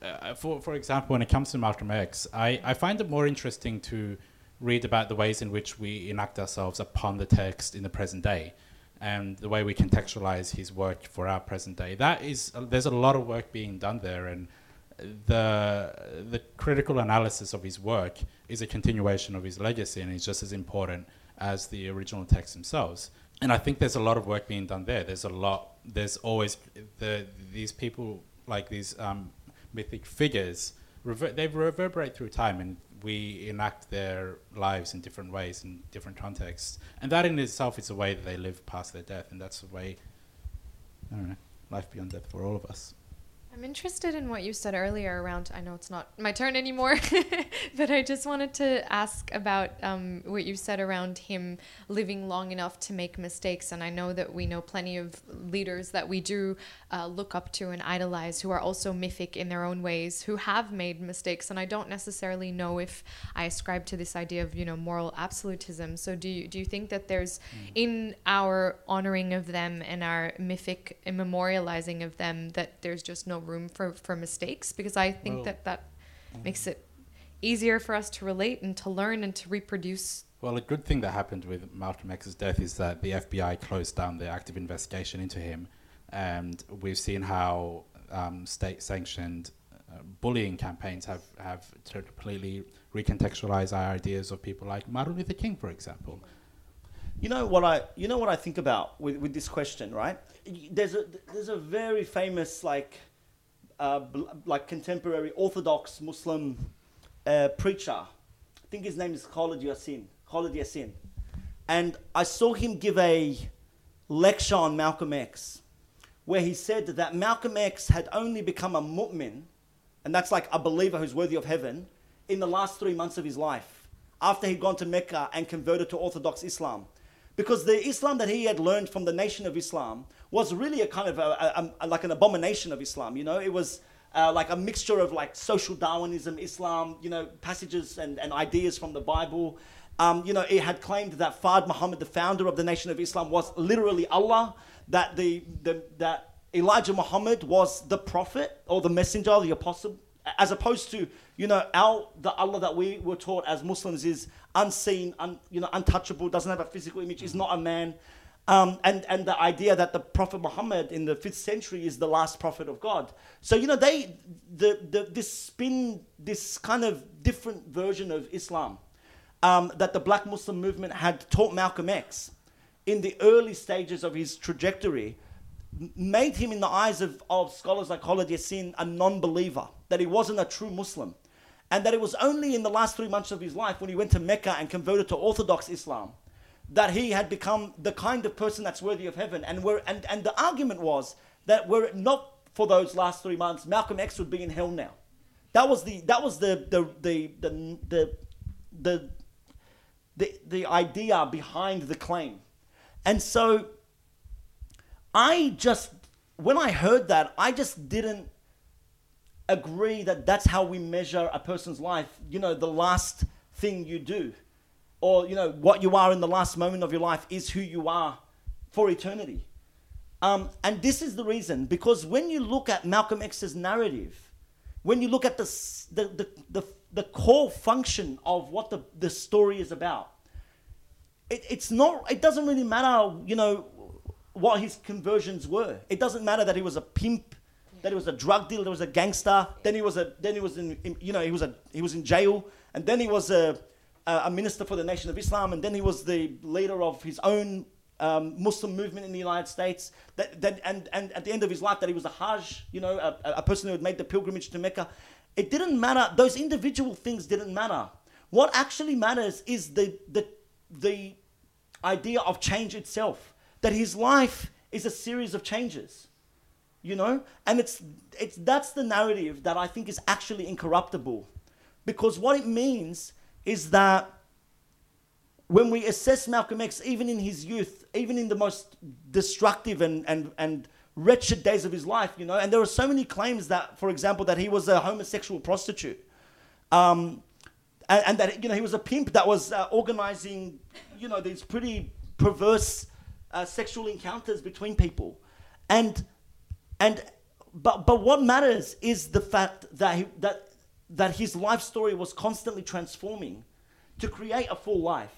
uh, for for example, when it comes to Malcolm X, I, I find it more interesting to read about the ways in which we enact ourselves upon the text in the present day and the way we contextualize his work for our present day. That is, uh, there's a lot of work being done there, and the the critical analysis of his work is a continuation of his legacy, and is just as important as the original texts themselves. And I think there's a lot of work being done there. There's a lot. There's always the these people like these um, mythic figures. Rever- they reverberate through time, and we enact their lives in different ways in different contexts, and that in itself is a way that they live past their death, and that's a way, I don't know, life beyond death for all of us. I'm interested in what you said earlier around. I know it's not my turn anymore, (laughs) but I just wanted to ask about um, what you said around him living long enough to make mistakes. And I know that we know plenty of leaders that we do uh, look up to and idolize who are also mythic in their own ways, who have made mistakes. And I don't necessarily know if I ascribe to this idea of you know moral absolutism. So do you do you think that there's mm. in our honoring of them and our mythic memorializing of them that there's just no room for, for mistakes because I think well, that that mm. makes it easier for us to relate and to learn and to reproduce. Well, a good thing that happened with Malcolm X's death is that the FBI closed down the active investigation into him, and we've seen how um, state-sanctioned uh, bullying campaigns have have completely recontextualized our ideas of people like Martin Luther King, for example. You know what I you know what I think about with, with this question, right? There's a there's a very famous like like contemporary Orthodox Muslim uh, preacher. I think his name is Khalid Yasin. Khalid Yasin, and I saw him give a lecture on Malcolm X, where he said that Malcolm X had only become a mu'min, and that's like a believer who's worthy of heaven, in the last three months of his life, after he'd gone to Mecca and converted to Orthodox Islam. Because the Islam that he had learned from the Nation of Islam was really a kind of a, a- a- like an abomination of Islam. You know, it was uh, like a mixture of like social Darwinism, Islam, you know, passages and, and ideas from the Bible. Um, you know, it had claimed that Fard Muhammad, the founder of the Nation of Islam, was literally Allah. That the, the that Elijah Muhammad was the prophet or the messenger, the apostle, as opposed to you know our the Allah that we were taught as Muslims is unseen, un, you know, untouchable, doesn't have a physical image, is not a man. Um, and, and the idea that the Prophet Muhammad in the fifth century is the last prophet of God. So, you know, they, the, the, this spin, this kind of different version of Islam um, that the black Muslim movement had taught Malcolm X in the early stages of his trajectory made him, in the eyes of, of scholars like Khalid Yasin, a non believer, that he wasn't a true Muslim. And that it was only in the last three months of his life when he went to Mecca and converted to Orthodox Islam that he had become the kind of person that's worthy of heaven. And, were, and, and the argument was that were it not for those last three months, Malcolm X would be in hell now. That was the that was the the the the the, the, the, the idea behind the claim. And so I just when I heard that, I just didn't agree that that's how we measure a person's life. You know, the last thing you do, or you know, what you are in the last moment of your life is who you are for eternity. Um, and this is the reason because when you look at Malcolm X's narrative, when you look at the the the, the, the core function of what the, the story is about, it, it's not. It doesn't really matter, you know, what his conversions were. It doesn't matter that he was a pimp, that he was a drug dealer, he was a gangster. Then he was a. Then he was in. in- You know, he was a. He was in jail, and then he was a. A a minister for the Nation of Islam, and then he was the leader of his own um, Muslim movement in the United States. That, that, and, and at the end of his life, that he was a Hajj, you know, a, a person who had made the pilgrimage to Mecca. It didn't matter. Those individual things didn't matter. What actually matters is the, the, the idea of change itself. That his life is a series of changes, you know, and it's it's that's the narrative that I think is actually incorruptible, because what it means is that when we assess Malcolm X, even in his youth, even in the most destructive and, and, and wretched days of his life, you know, and there are so many claims that, for example, that he was a homosexual prostitute. Um, and, and that, you know, he was a pimp that was uh, organizing, you know, these pretty perverse uh, sexual encounters between people. And, and, but, but what matters is the fact that, he, that, that his life story was constantly transforming to create a full life.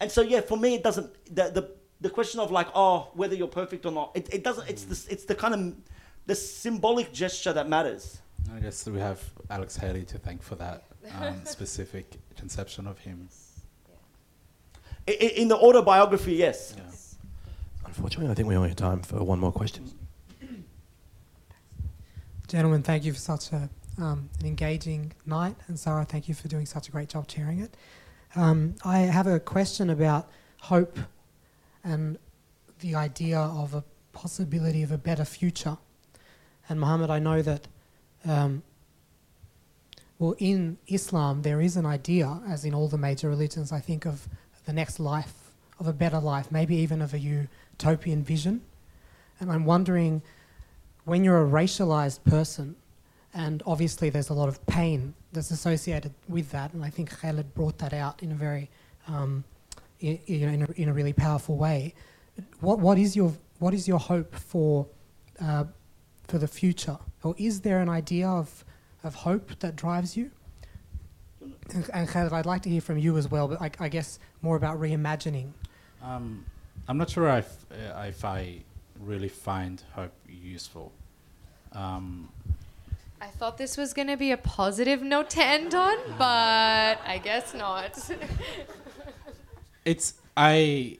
And so, yeah, for me, it doesn't. The, the, the question of like, oh, whether you're perfect or not, it, it doesn't. It's the, it's the kind of the symbolic gesture that matters. I guess we have Alex Haley to thank for that um, (laughs) specific conception of him. I, I- in the autobiography, yes. Yeah. Unfortunately, I think we only have time for one more question. Gentlemen, thank you for such a, um, an engaging night, and Sara, thank you for doing such a great job chairing it. Um, I have a question about hope and the idea of a possibility of a better future. And Mohammed, I know that, um, well, in Islam, there is an idea, as in all the major religions, I think, of the next life, of a better life, maybe even of a utopian vision. And I'm wondering when you're a racialized person, and obviously there's a lot of pain that's associated with that, and I think Khalid brought that out in a very, um, i- you know, in a, in a really powerful way. What what is your what is your hope for uh, for the future, or is there an idea of of hope that drives you? And, and Khalid, I'd like to hear from you as well, but I, I guess more about reimagining. Um, I'm not sure if, if I really find hope useful. Um, I thought this was going to be a positive note to end on, but I guess not. it's I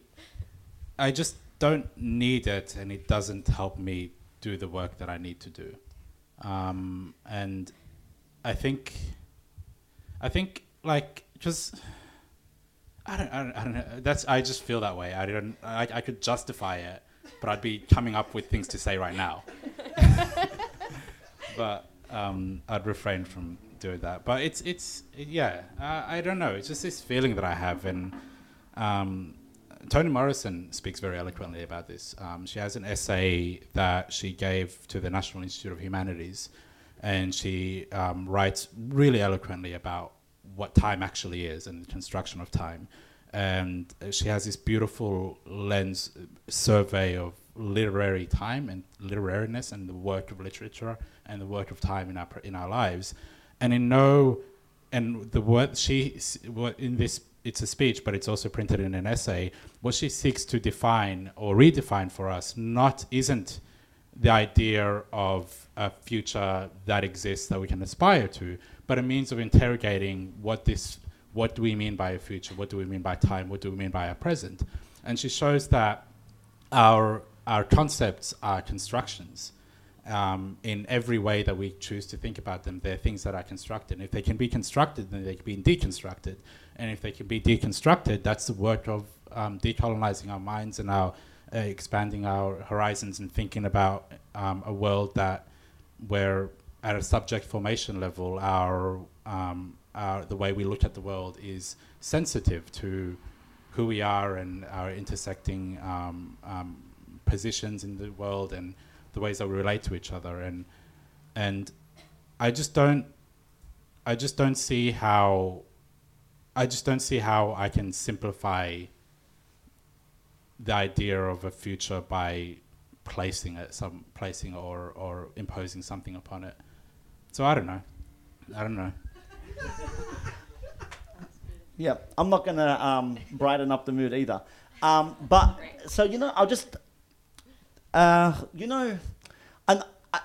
I just don't need it, and it doesn't help me do the work that I need to do. Um, and I think I think like just I don't, I don't I don't know. That's I just feel that way. I don't I, I could justify it, but I'd be coming up with things to say right now. (laughs) but um, I'd refrain from doing that. But it's it's yeah. Uh, I don't know. It's just this feeling that I have, and um, Toni Morrison speaks very eloquently about this. Um, she has an essay that she gave to the National Institute of Humanities, and she um, writes really eloquently about what time actually is and the construction of time. And she has this beautiful lens uh, survey of literary time and literariness and the work of literature and the work of time in our in our lives, and in no, and the word she in this it's a speech, but it's also printed in an essay. What she seeks to define or redefine for us not isn't the idea of a future that exists that we can aspire to, but a means of interrogating what this what do we mean by a future, what do we mean by time, what do we mean by a present, and she shows that our our concepts are constructions. Um, in every way that we choose to think about them, they're things that are constructed. And if they can be constructed, then they can be deconstructed. And if they can be deconstructed, that's the work of um, decolonizing our minds and our uh, expanding our horizons and thinking about um, a world that where at a subject formation level, our, um, our the way we look at the world is sensitive to who we are and our intersecting um, um, positions in the world and the ways that we relate to each other and and I just don't I just don't see how I just don't see how I can simplify the idea of a future by placing it some placing or or imposing something upon it. So I don't know. I don't know. (laughs) Yeah, I'm not gonna um, brighten up the mood either. Um, but so you know, I'll just uh, you know, and I,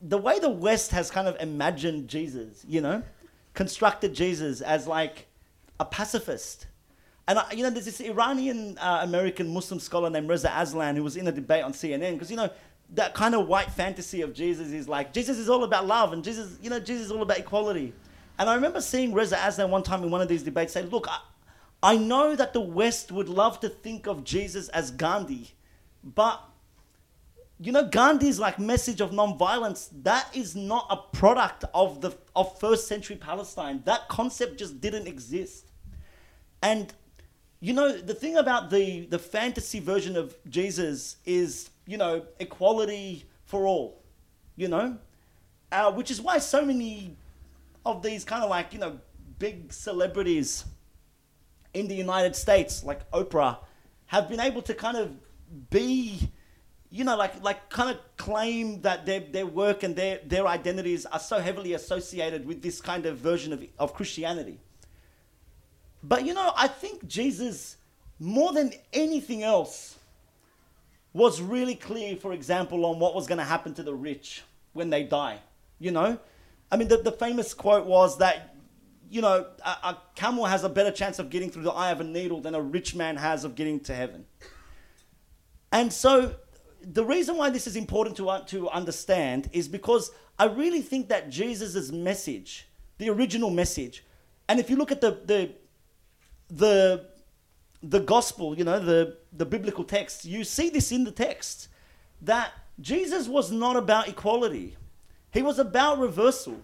the way the West has kind of imagined Jesus, you know, constructed Jesus as like a pacifist. And, you know, there's this Iranian uh, American Muslim scholar named Reza Aslan who was in a debate on CNN because, you know, that kind of white fantasy of Jesus is like, Jesus is all about love and Jesus, you know, Jesus is all about equality. And I remember seeing Reza Aslan one time in one of these debates say, look, I, I know that the West would love to think of Jesus as Gandhi, but you know, Gandhi's like message of nonviolence, that is not a product of the of first century Palestine. That concept just didn't exist. And you know, the thing about the the fantasy version of Jesus is, you know, equality for all, you know? Uh, which is why so many of these kind of like, you know, big celebrities in the United States, like Oprah, have been able to kind of be you know, like like kind of claim that their their work and their their identities are so heavily associated with this kind of version of of Christianity. But you know, I think Jesus, more than anything else, was really clear, for example, on what was going to happen to the rich when they die. You know, I mean, the, the famous quote was that, you know, a, a camel has a better chance of getting through the eye of a needle than a rich man has of getting to heaven. And so the reason why this is important to, uh, to understand is because I really think that Jesus' message, the original message, and if you look at the, the, the, the gospel, you know, the, the biblical text, you see this in the text that Jesus was not about equality, he was about reversal.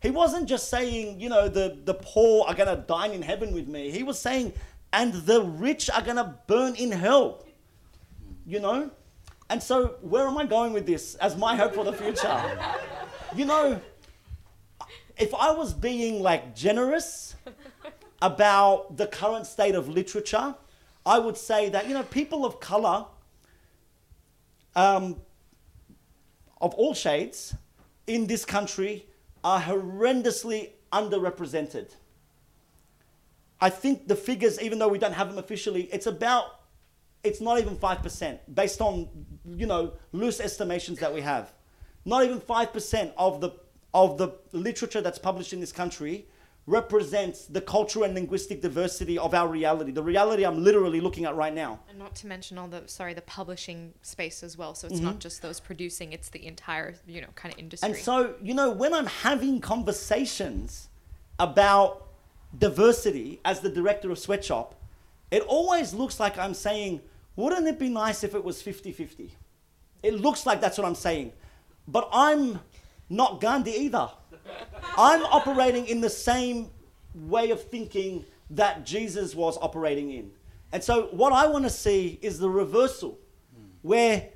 He wasn't just saying, you know, the, the poor are going to dine in heaven with me. He was saying, and the rich are going to burn in hell. You know? And so, where am I going with this as my hope for the future? you know, if I was being like generous about the current state of literature, I would say that, you know, people of color um, of all shades in this country are horrendously underrepresented. I think the figures, even though we don't have them officially, it's about it's not even 5% based on, you know, loose estimations that we have. Not even 5% of the, of the literature that's published in this country represents the cultural and linguistic diversity of our reality, the reality I'm literally looking at right now. And not to mention all the sorry, the publishing space as well. So it's mm-hmm. not just those producing; it's the entire you know kind of industry. And so, you know, when I'm having conversations about diversity as the director of Sweatshop, it always looks like I'm saying, wouldn't it be nice if it was 50 50? It looks like that's what I'm saying. But I'm not Gandhi either. I'm operating in the same way of thinking that Jesus was operating in. And so, what I want to see is the reversal, where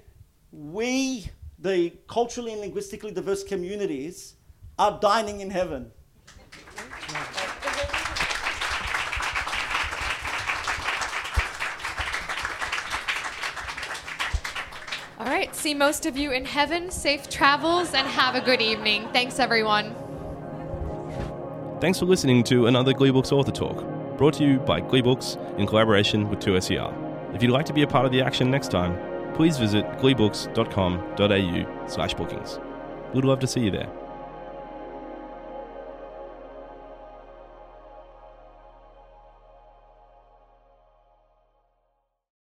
we, the culturally and linguistically diverse communities, are dining in heaven. All right, see most of you in heaven. Safe travels and have a good evening. Thanks, everyone. Thanks for listening to another Gleebooks Author Talk, brought to you by Gleebooks in collaboration with 2SER. If you'd like to be a part of the action next time, please visit gleebooks.com.au slash bookings. We'd love to see you there.